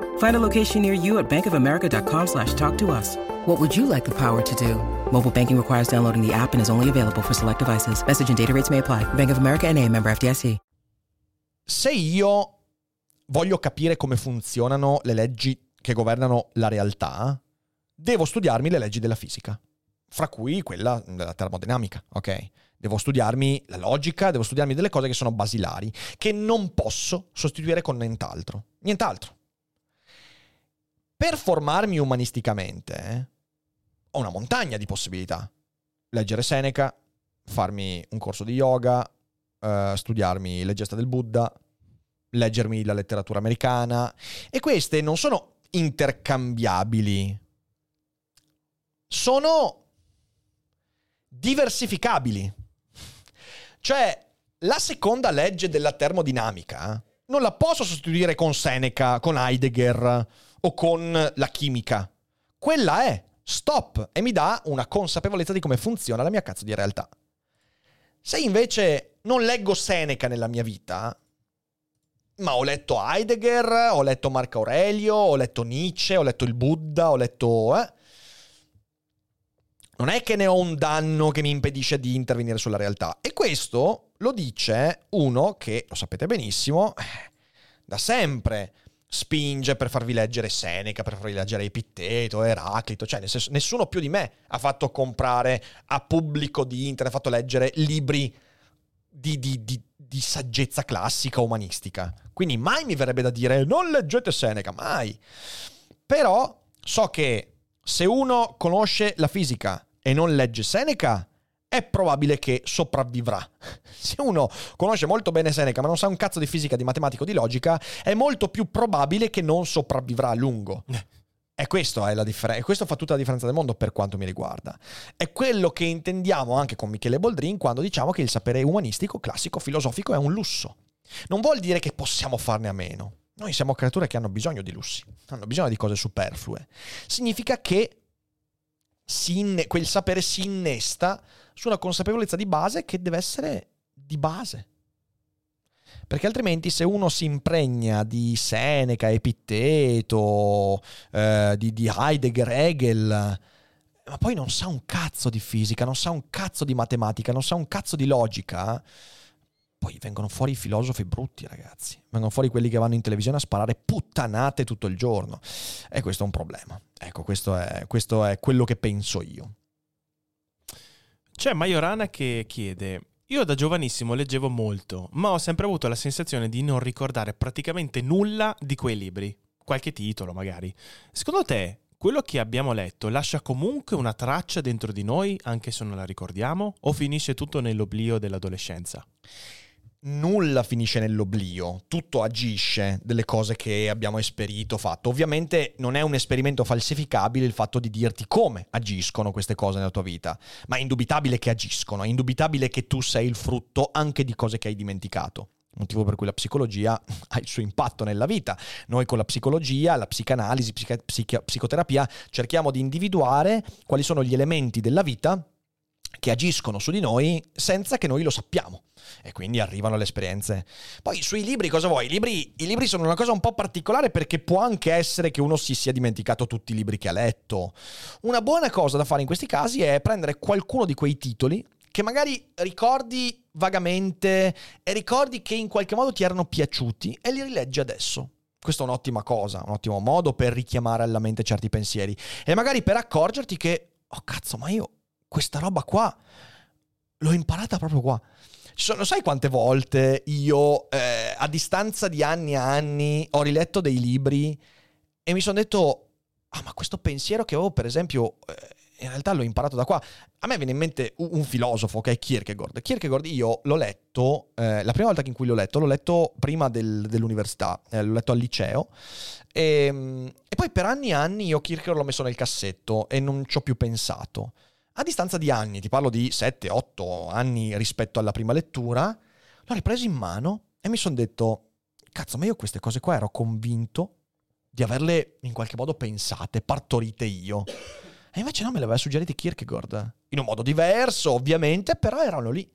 Find a location near you at bankofamerica.com slash talk to us. What would you like the power to do? Mobile banking requires downloading the app and is only available for select devices. Message and data rates may apply. Bank of America and a member FDIC. se io voglio capire come funzionano le leggi che governano la realtà, devo studiarmi le leggi della fisica, fra cui quella della termodinamica, ok? Devo studiarmi la logica, devo studiarmi delle cose che sono basilari, che non posso sostituire con nient'altro. Nient'altro. Per formarmi umanisticamente, eh, ho una montagna di possibilità. Leggere Seneca, farmi un corso di yoga, eh, studiarmi le gesta del Buddha, leggermi la letteratura americana e queste non sono intercambiabili, sono diversificabili. Cioè, la seconda legge della termodinamica non la posso sostituire con Seneca, con Heidegger o con la chimica. Quella è stop e mi dà una consapevolezza di come funziona la mia cazzo di realtà. Se invece non leggo Seneca nella mia vita, ma ho letto Heidegger, ho letto Marco Aurelio, ho letto Nietzsche, ho letto il Buddha, ho letto... Eh? Non è che ne ho un danno che mi impedisce di intervenire sulla realtà. E questo lo dice uno che, lo sapete benissimo, eh, da sempre spinge per farvi leggere Seneca, per farvi leggere Epitteto, Eraclito, cioè nel senso, nessuno più di me ha fatto comprare a pubblico di internet, ha fatto leggere libri di, di, di, di, saggezza classica umanistica. Quindi mai mi verrebbe da dire non leggete Seneca, mai. Però so che se uno conosce la fisica e non legge Seneca, è probabile che sopravvivrà. Se uno conosce molto bene Seneca ma non sa un cazzo di fisica, di matematica o di logica, è molto più probabile che non sopravvivrà a lungo. E questo, è la differen- e questo fa tutta la differenza del mondo per quanto mi riguarda. È quello che intendiamo anche con Michele Boldrin quando diciamo che il sapere umanistico, classico, filosofico è un lusso. Non vuol dire che possiamo farne a meno. Noi siamo creature che hanno bisogno di lussi, hanno bisogno di cose superflue. Significa che inne- quel sapere si innesta su una consapevolezza di base che deve essere di base. Perché altrimenti se uno si impregna di Seneca, Epitteto, eh, di, di Heidegger, Hegel, ma poi non sa un cazzo di fisica, non sa un cazzo di matematica, non sa un cazzo di logica, poi vengono fuori i filosofi brutti, ragazzi. Vengono fuori quelli che vanno in televisione a sparare puttanate tutto il giorno. E questo è un problema. Ecco, questo è, questo è quello che penso io. C'è Majorana che chiede: Io da giovanissimo leggevo molto, ma ho sempre avuto la sensazione di non ricordare praticamente nulla di quei libri. Qualche titolo, magari. Secondo te, quello che abbiamo letto lascia comunque una traccia dentro di noi, anche se non la ricordiamo, o finisce tutto nell'oblio dell'adolescenza? Nulla finisce nell'oblio, tutto agisce delle cose che abbiamo esperito, fatto. Ovviamente non è un esperimento falsificabile il fatto di dirti come agiscono queste cose nella tua vita, ma è indubitabile che agiscono, è indubitabile che tu sei il frutto anche di cose che hai dimenticato. Motivo per cui la psicologia ha il suo impatto nella vita. Noi con la psicologia, la psicanalisi, psichi- psichi- psicoterapia cerchiamo di individuare quali sono gli elementi della vita che agiscono su di noi senza che noi lo sappiamo. E quindi arrivano le esperienze. Poi sui libri cosa vuoi? I libri, I libri, sono una cosa un po' particolare perché può anche essere che uno si sia dimenticato tutti i libri che ha letto. Una buona cosa da fare in questi casi è prendere qualcuno di quei titoli che magari ricordi vagamente e ricordi che in qualche modo ti erano piaciuti e li rileggi adesso. Questa è un'ottima cosa, un ottimo modo per richiamare alla mente certi pensieri e magari per accorgerti che, oh cazzo, ma io questa roba qua l'ho imparata proprio qua. Sono, sai quante volte io, eh, a distanza di anni e anni, ho riletto dei libri e mi sono detto, ah ma questo pensiero che avevo per esempio, eh, in realtà l'ho imparato da qua. A me viene in mente un, un filosofo che è Kierkegaard. Kierkegaard io l'ho letto, eh, la prima volta in cui l'ho letto, l'ho letto prima del, dell'università, eh, l'ho letto al liceo. E, ehm, e, poi per anni e anni io Kierkegaard l'ho messo nel cassetto e non ci ho più pensato. A distanza di anni, ti parlo di 7-8 anni rispetto alla prima lettura, l'ho ripreso in mano e mi sono detto, cazzo, ma io queste cose qua ero convinto di averle in qualche modo pensate, partorite io. E invece no, me le aveva suggerite Kierkegaard. In un modo diverso, ovviamente, però erano lì.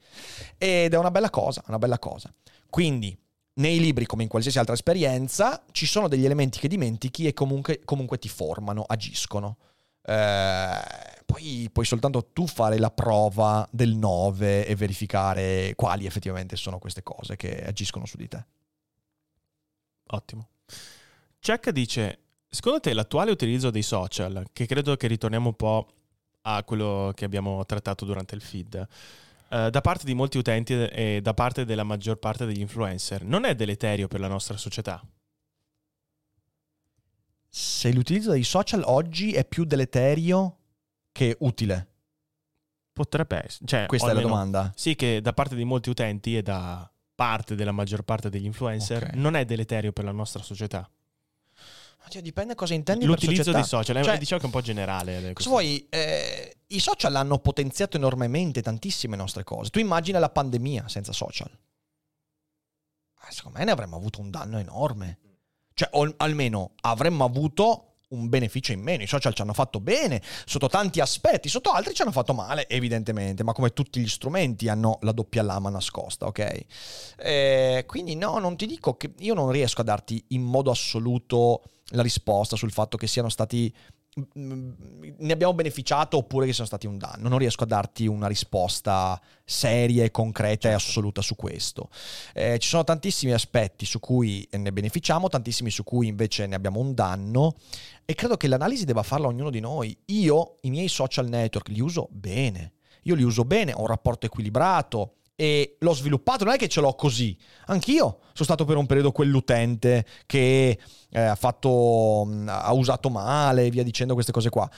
Ed è una bella cosa, una bella cosa. Quindi, nei libri, come in qualsiasi altra esperienza, ci sono degli elementi che dimentichi e comunque, comunque ti formano, agiscono. Eh, poi puoi soltanto tu fare la prova del 9 e verificare quali effettivamente sono queste cose che agiscono su di te. Ottimo. Check dice, secondo te l'attuale utilizzo dei social, che credo che ritorniamo un po' a quello che abbiamo trattato durante il feed, eh, da parte di molti utenti e da parte della maggior parte degli influencer, non è deleterio per la nostra società? Se l'utilizzo dei social oggi è più deleterio che utile? Potrebbe essere. Cioè, Questa è la domanda. Sì, che da parte di molti utenti e da parte della maggior parte degli influencer okay. non è deleterio per la nostra società. Cioè, dipende cosa intendi L'utilizzo dei social, Cioè, diciamo che è un po' generale. eh, questo. vuoi? eh, I social hanno potenziato enormemente tantissime nostre cose. Tu immagina la pandemia senza social. Eh, secondo me ne avremmo avuto un danno enorme. Cioè, o almeno avremmo avuto un beneficio in meno. I social ci hanno fatto bene sotto tanti aspetti, sotto altri ci hanno fatto male, evidentemente, ma come tutti gli strumenti hanno la doppia lama nascosta, ok? Eh, quindi no, non ti dico che io non riesco a darti in modo assoluto la risposta sul fatto che siano stati ne abbiamo beneficiato oppure che siano stati un danno. Non riesco a darti una risposta seria concreta e assoluta su questo. Eh, ci sono tantissimi aspetti su cui ne beneficiamo, tantissimi su cui invece ne abbiamo un danno e credo che l'analisi debba farla ognuno di noi. Io i miei social network li uso bene. Io li uso bene, ho un rapporto equilibrato e l'ho sviluppato, non è che ce l'ho così. Anch'io sono stato per un periodo quell'utente che eh, ha fatto mh, ha usato male, e via dicendo queste cose qua.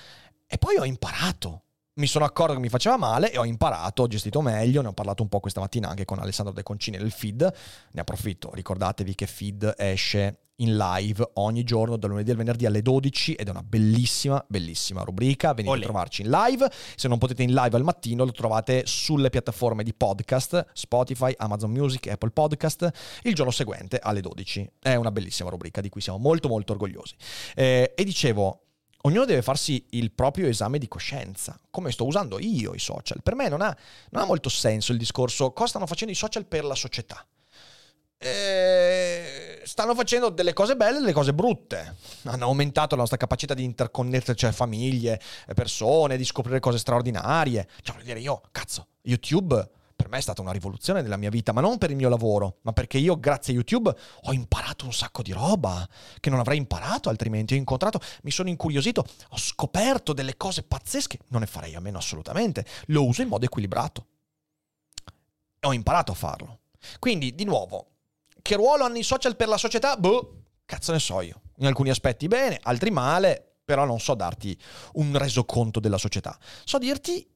E poi ho imparato. Mi sono accorto che mi faceva male e ho imparato, ho gestito meglio, ne ho parlato un po' questa mattina anche con Alessandro De Concini nel feed, ne approfitto, ricordatevi che feed esce in live ogni giorno dal lunedì al venerdì alle 12 ed è una bellissima, bellissima rubrica, venite Olè. a trovarci in live, se non potete in live al mattino lo trovate sulle piattaforme di podcast, Spotify, Amazon Music, Apple Podcast, il giorno seguente alle 12. È una bellissima rubrica di cui siamo molto molto orgogliosi. Eh, e dicevo, ognuno deve farsi il proprio esame di coscienza, come sto usando io i social. Per me non ha, non ha molto senso il discorso cosa stanno facendo i social per la società. Eh, stanno facendo delle cose belle e delle cose brutte. Hanno aumentato la nostra capacità di interconnetterci a famiglie, persone, di scoprire cose straordinarie. Cioè, voglio dire, io, cazzo, YouTube per me è stata una rivoluzione nella mia vita, ma non per il mio lavoro, ma perché io, grazie a YouTube, ho imparato un sacco di roba che non avrei imparato altrimenti. Ho incontrato, mi sono incuriosito, ho scoperto delle cose pazzesche. Non ne farei a meno assolutamente. Lo uso in modo equilibrato. E ho imparato a farlo. Quindi, di nuovo, che ruolo hanno i social per la società? Boh, cazzo ne so io. In alcuni aspetti bene, altri male, però non so darti un resoconto della società. So dirti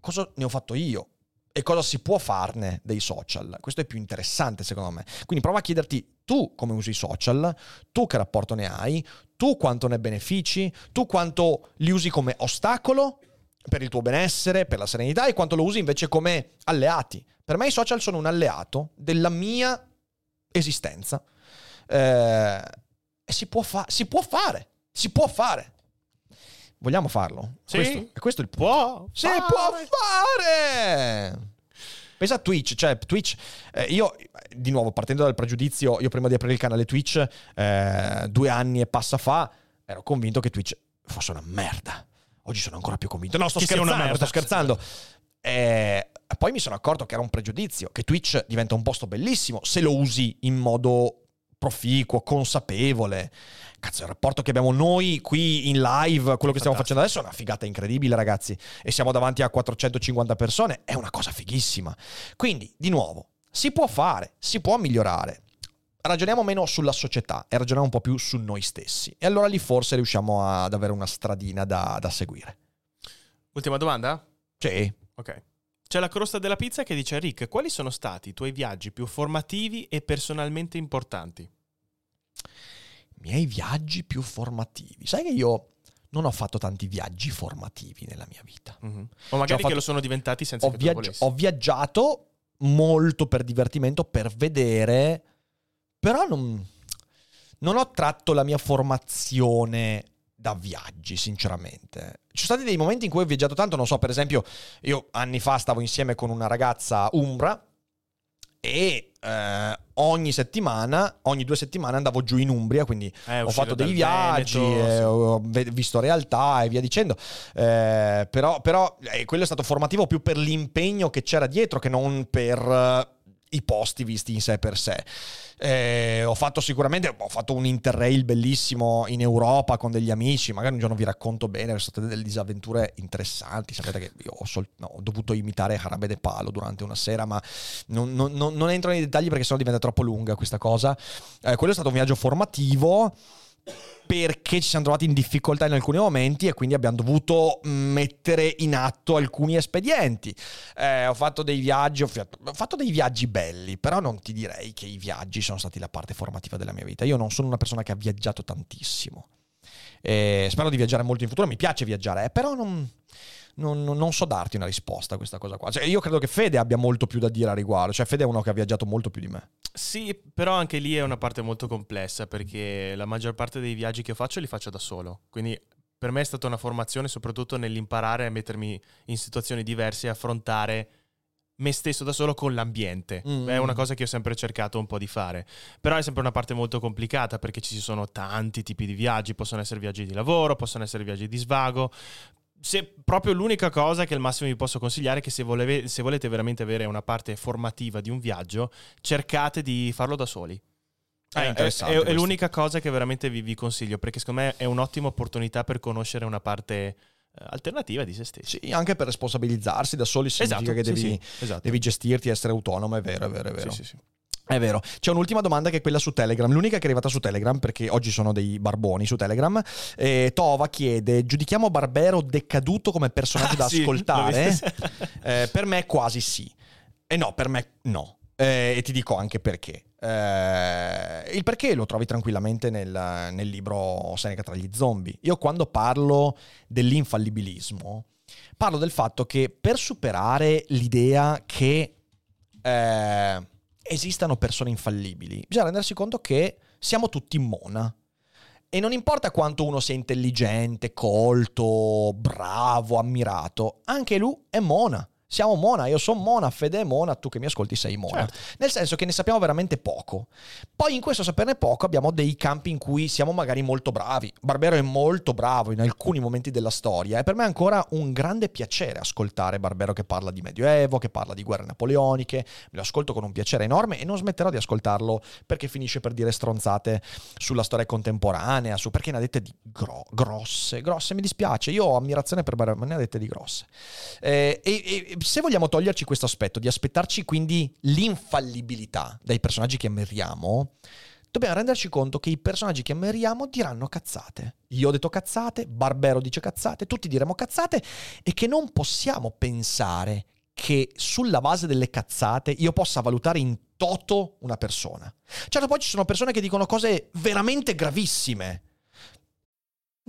cosa ne ho fatto io e cosa si può farne dei social. Questo è più interessante secondo me. Quindi prova a chiederti tu come usi i social, tu che rapporto ne hai, tu quanto ne benefici, tu quanto li usi come ostacolo per il tuo benessere, per la serenità e quanto lo usi invece come alleati. Per me i social sono un alleato della mia esistenza. Eh, e si può, fa- si può fare, si può fare. Vogliamo farlo? Sì. Questo, è questo il punto. Può Si fare. può fare! Pensa a Twitch, cioè Twitch, eh, io di nuovo partendo dal pregiudizio, io prima di aprire il canale Twitch, eh, due anni e passa fa, ero convinto che Twitch fosse una merda. Oggi sono ancora più convinto. No, sto Che scherzando, una merda. sto scherzando. Eh, poi mi sono accorto che era un pregiudizio, che Twitch diventa un posto bellissimo se lo usi in modo proficuo, consapevole. Cazzo, il rapporto che abbiamo noi qui in live, quello che stiamo facendo adesso è una figata incredibile, ragazzi. E siamo davanti a 450 persone, è una cosa fighissima. Quindi, di nuovo, si può fare, si può migliorare. Ragioniamo meno sulla società e ragioniamo un po' più su noi stessi. E allora lì forse riusciamo ad avere una stradina da, da seguire. Ultima domanda? Sì. Ok. C'è la crosta della pizza che dice Rick, quali sono stati i tuoi viaggi più formativi e personalmente importanti? miei viaggi più formativi. Sai che io non ho fatto tanti viaggi formativi nella mia vita. Mhm. O Cioè, magari che fatto- lo sono diventati senza Ho, che viaggi- ho viaggiato molto per divertimento, per vedere, però non, non ho tratto la mia formazione da viaggi, sinceramente. Ci sono stati dei momenti in cui ho viaggiato tanto, non so, per esempio, io anni fa stavo insieme con una ragazza umbra e eh, ogni settimana, ogni due settimane andavo giù in Umbria, quindi Eh, ho fatto dei viaggi, Veneto, sì. ho visto realtà e via dicendo. Eh, però però eh, quello è stato formativo più per l'impegno che c'era dietro che non per i posti visti in sé per sé. Eh, ho fatto sicuramente ho fatto un interrail bellissimo in Europa con degli amici. Magari un giorno vi racconto bene, sono state delle disavventure interessanti. Sapete che io ho, sol- no, ho dovuto imitare Harabe de Palo durante una sera, ma non, non- non- non entro nei dettagli perché sennò diventa troppo lunga questa cosa. Eh, quello è stato un viaggio formativo. Perché ci siamo trovati in difficoltà in alcuni momenti e quindi abbiamo dovuto mettere in atto alcuni espedienti. Eh, ho fatto dei viaggi, ho fatto dei viaggi belli, però non ti direi che i viaggi sono stati la parte formativa della mia vita. Io non sono una persona che ha viaggiato tantissimo. Eh, spero di viaggiare molto in futuro, mi piace viaggiare, eh, però non, non, non, so darti una risposta a questa cosa qua. Cioè, io credo che Fede abbia molto più da dire a riguardo. Cioè, Fede è uno che ha viaggiato molto più di me. Sì, però anche lì è una parte molto complessa perché la maggior parte dei viaggi che faccio li faccio da solo. Quindi per me è stata una formazione soprattutto nell'imparare a mettermi in situazioni diverse e affrontare me stesso da solo con l'ambiente. Mm. È una cosa che ho sempre cercato un po' di fare. Però è sempre una parte molto complicata perché ci sono tanti tipi di viaggi. Possono essere viaggi di lavoro, possono essere viaggi di svago. Se proprio l'unica cosa che al massimo vi posso consigliare è che se, voleve, se volete veramente avere una parte formativa di un viaggio, cercate di farlo da soli. Ah, è, è, è, l'unica cosa che veramente vi, vi, consiglio perché secondo me è un'ottima opportunità per conoscere una parte eh, alternativa di se stessi. Sì, anche per responsabilizzarsi da soli significa esatto, che devi, sì, sì, esatto. devi, gestirti, essere autonomo, è vero, è vero, è vero. Sì. È vero. C'è un'ultima domanda che è quella su Telegram. L'unica che è arrivata su Telegram, perché oggi sono dei barboni su Telegram. Eh, Tova chiede: giudichiamo Barbero decaduto come personaggio ah, da sì, ascoltare? eh, per me quasi sì. E no, per me no. Eh, e ti dico anche perché. Eh, il perché lo trovi tranquillamente nel, nel, libro Seneca tra gli zombie. Io quando parlo dell'infallibilismo, parlo del fatto che per superare l'idea che eh, esistano persone infallibili, bisogna rendersi conto che siamo tutti mona. E non importa quanto uno sia intelligente, colto, bravo, ammirato, anche lui è mona siamo Mona, io sono Mona, Fede è Mona, tu che mi ascolti sei Mona. Certo. Nel senso che ne sappiamo veramente poco. Poi in questo saperne poco abbiamo dei campi in cui siamo magari molto bravi. Barbero è molto bravo in alcuni momenti della storia e per me è ancora un grande piacere ascoltare Barbero che parla di Medioevo, che parla di guerre napoleoniche. Me lo ascolto con un piacere enorme e non smetterò di ascoltarlo perché finisce per dire stronzate sulla storia contemporanea, su perché ne ha dette di gro- grosse, grosse, mi dispiace. Io ho ammirazione per Barbero, ma ne ha dette di grosse. Eh, e, e se vogliamo toglierci questo aspetto, di aspettarci quindi l'infallibilità dai personaggi che ammiriamo, dobbiamo renderci conto che i personaggi che ammiriamo diranno cazzate. Io ho detto cazzate, Barbero dice cazzate, tutti diremo cazzate e che non possiamo pensare che sulla base delle cazzate io possa valutare in toto una persona. Certo, poi ci sono persone che dicono cose veramente gravissime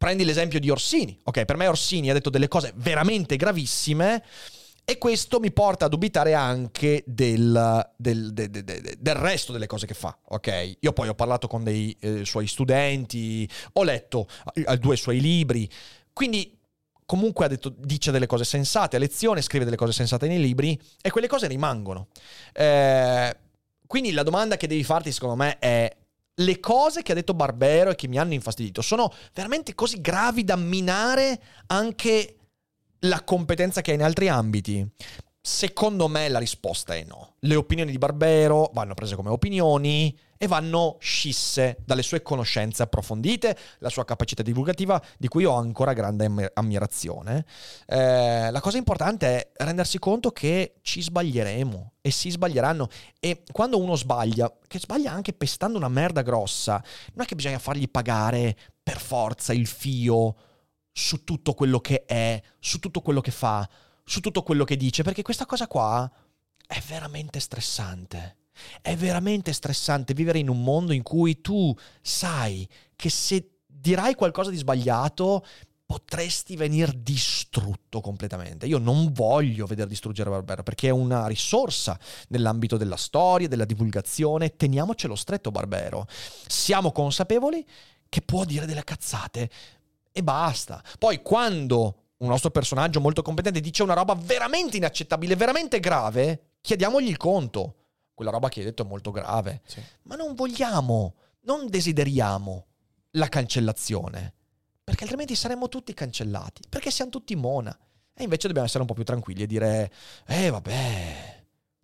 Prendi l'esempio di Orsini. Ok, per me Orsini ha detto delle cose veramente gravissime. E questo mi porta a dubitare anche del, del, del, del, resto delle cose che fa, ok? Io poi ho parlato con dei eh, suoi studenti, ho letto eh, due suoi libri, quindi comunque detto, dice delle cose sensate a lezione, scrive delle cose sensate nei libri e quelle cose rimangono. Eh, quindi la domanda che devi farti secondo me è le cose che ha detto Barbero e che mi hanno infastidito sono veramente così gravi da minare anche la competenza che ha in altri ambiti? Secondo me la risposta è no. Le opinioni di Barbero vanno prese come opinioni e vanno scisse dalle sue conoscenze approfondite, la sua capacità divulgativa di cui ho ancora grande ammirazione. Eh, la cosa importante è rendersi conto che ci sbaglieremo e si sbaglieranno e quando uno sbaglia, che sbaglia anche pestando una merda grossa, non è che bisogna fargli pagare per forza il fio su tutto quello che è, su tutto quello che fa su tutto quello che dice, perché questa cosa qua è veramente stressante. È veramente stressante vivere in un mondo in cui tu sai che se dirai qualcosa di sbagliato potresti venire distrutto completamente. Io non voglio vedere distruggere Barbero perché è una risorsa nell'ambito della storia, della divulgazione. Teniamocelo stretto Barbero. Siamo consapevoli che può dire delle cazzate e basta. Poi quando un nostro personaggio molto competente dice una roba veramente inaccettabile, veramente grave, chiediamogli il conto. Quella roba che hai detto è molto grave. Sì. Ma non vogliamo, non desideriamo la cancellazione? Perché altrimenti saremmo tutti cancellati, perché siamo tutti mona. E invece dobbiamo essere un po' più tranquilli e dire, eh vabbè,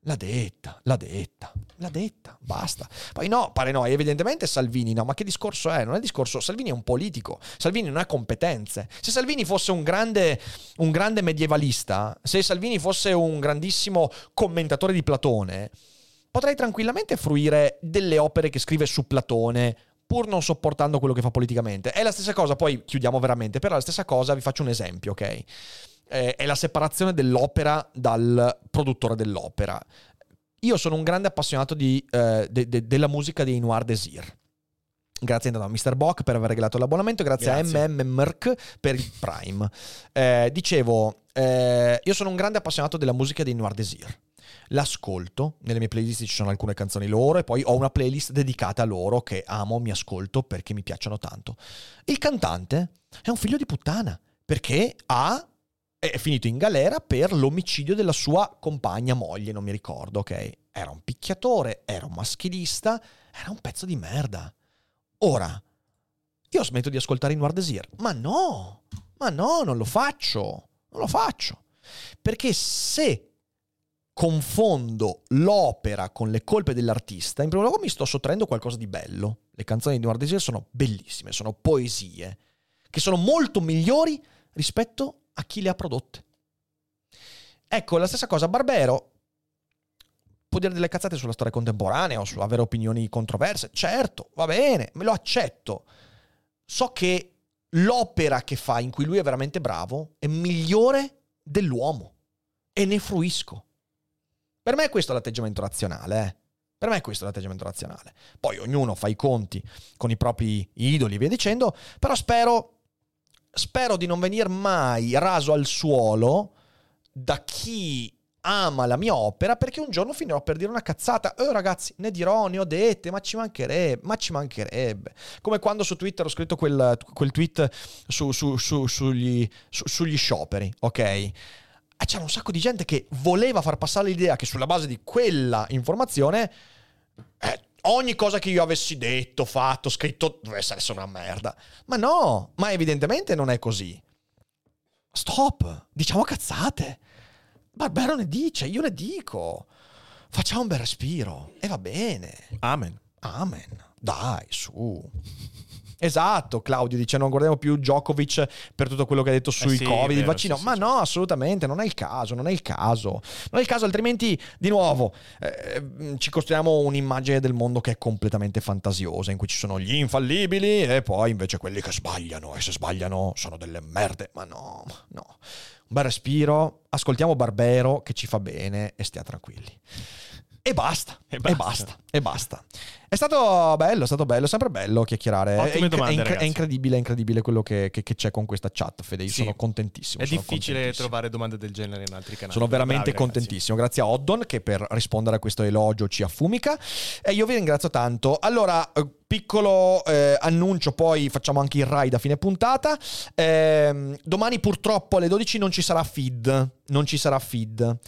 L'ha detta, l'ha detta, l'ha detta, basta. Poi no, pare no, evidentemente Salvini no, ma che discorso è? Non è discorso, Salvini è un politico, Salvini non ha competenze. Se Salvini fosse un grande, un grande medievalista, se Salvini fosse un grandissimo commentatore di Platone, potrei tranquillamente fruire delle opere che scrive su Platone, pur non sopportando quello che fa politicamente. È la stessa cosa, poi chiudiamo veramente, però è la stessa cosa, vi faccio un esempio, ok? È la separazione dell'opera dal produttore dell'opera. Io sono un grande appassionato di, eh, de, de, della musica dei Noir Desir. Grazie a Mr. Bock per aver regalato l'abbonamento, grazie, grazie. a MMMerk per il Prime. Eh, dicevo, eh, io sono un grande appassionato della musica dei Noir Desir. L'ascolto, nelle mie playlist ci sono alcune canzoni loro e poi ho una playlist dedicata a loro che amo, mi ascolto perché mi piacciono tanto. Il cantante è un figlio di puttana perché ha è finito in galera per l'omicidio della sua compagna, moglie, non mi ricordo, ok? Era un picchiatore, era un maschilista, era un pezzo di merda. Ora, io smetto di ascoltare i Noir Desir. Ma no, ma no, non lo faccio, non lo faccio. Perché se confondo l'opera con le colpe dell'artista, in primo luogo mi sto sottraendo qualcosa di bello. Le canzoni di Noir Desir sono bellissime, sono poesie, che sono molto migliori rispetto a chi le ha prodotte. Ecco, la stessa cosa, Barbero può dire delle cazzate sulla storia contemporanea o su avere opinioni controverse, certo, va bene, me lo accetto. So che l'opera che fa, in cui lui è veramente bravo, è migliore dell'uomo e ne fruisco. Per me è questo l'atteggiamento razionale, eh. Per me è questo l'atteggiamento razionale. Poi ognuno fa i conti con i propri idoli e via dicendo, però spero spero di non venire mai raso al suolo da chi ama la mia opera perché un giorno finirò per dire una cazzata. Oh ragazzi, ne dirò, ne ho dette, ma ci mancherebbe, ma ci mancherebbe. Come quando su Twitter ho scritto quel, quel tweet su, su, su, sugli, sugli scioperi, ok? C'era un sacco di gente che voleva far passare l'idea che sulla base di quella informazione eh, ogni cosa che io avessi detto, fatto, scritto dovesse essere una merda. Ma no, ma evidentemente non è così. Stop, diciamo cazzate. Barbero ne dice, io ne dico. Facciamo un bel respiro e va bene. Amen. Amen. Dai, su. Esatto, Claudio dice non guardiamo più Djokovic per tutto quello che ha detto sui eh sì, Covid, vero, il vaccino. Sì, Ma sì, no, assolutamente, non è il caso, non è il caso. Non è il caso, altrimenti, di nuovo, eh, ci costruiamo un'immagine del mondo che è completamente fantasiosa, in cui ci sono gli infallibili e poi invece quelli che sbagliano e se sbagliano sono delle merde. Ma no, no. Un bel respiro, ascoltiamo Barbero che ci fa bene e stia tranquilli. E basta, e basta, e basta, e basta. È stato bello, è stato bello, sempre bello chiacchierare. Ottime è, inc- domande, è, inc- è incredibile, è incredibile quello che, che, che, c'è con questa chat, Fede. Io sì. sono contentissimo. È sono difficile contentissimo. trovare domande del genere in altri canali. Sono veramente Bravi, contentissimo. Grazie a Oddon che per rispondere a questo elogio ci affumica. E io vi ringrazio tanto. Allora, eh, piccolo eh, annuncio, poi facciamo anche il ride a fine puntata. Eh, domani purtroppo alle 12 non ci sarà feed. Non ci sarà feed.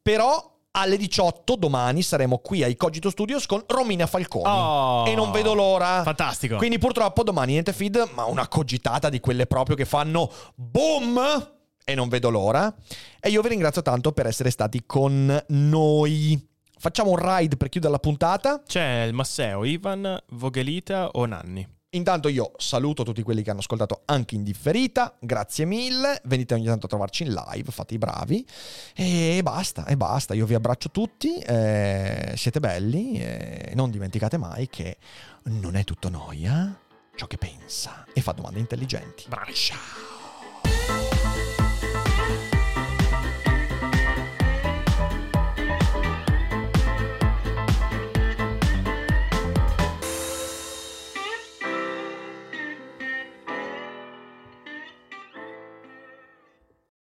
Però alle 18 domani saremo qui ai Cogito Studios con Romina Falconi. Oh, e non vedo l'ora. Fantastico. Quindi purtroppo domani niente feed, ma una cogitata di quelle proprio che fanno boom! E non vedo l'ora. E io vi ringrazio tanto per essere stati con noi. Facciamo un ride per chiudere la puntata. C'è il Masseo, Ivan, Voghelita o Nanni? Intanto io saluto tutti quelli che hanno ascoltato anche in differita, grazie mille, venite ogni tanto a trovarci in live, fate i bravi e basta, e basta, io vi abbraccio tutti, eh, siete belli e non dimenticate mai che non è tutto noia ciò che pensa e fa domande intelligenti. Bravi. Ciao.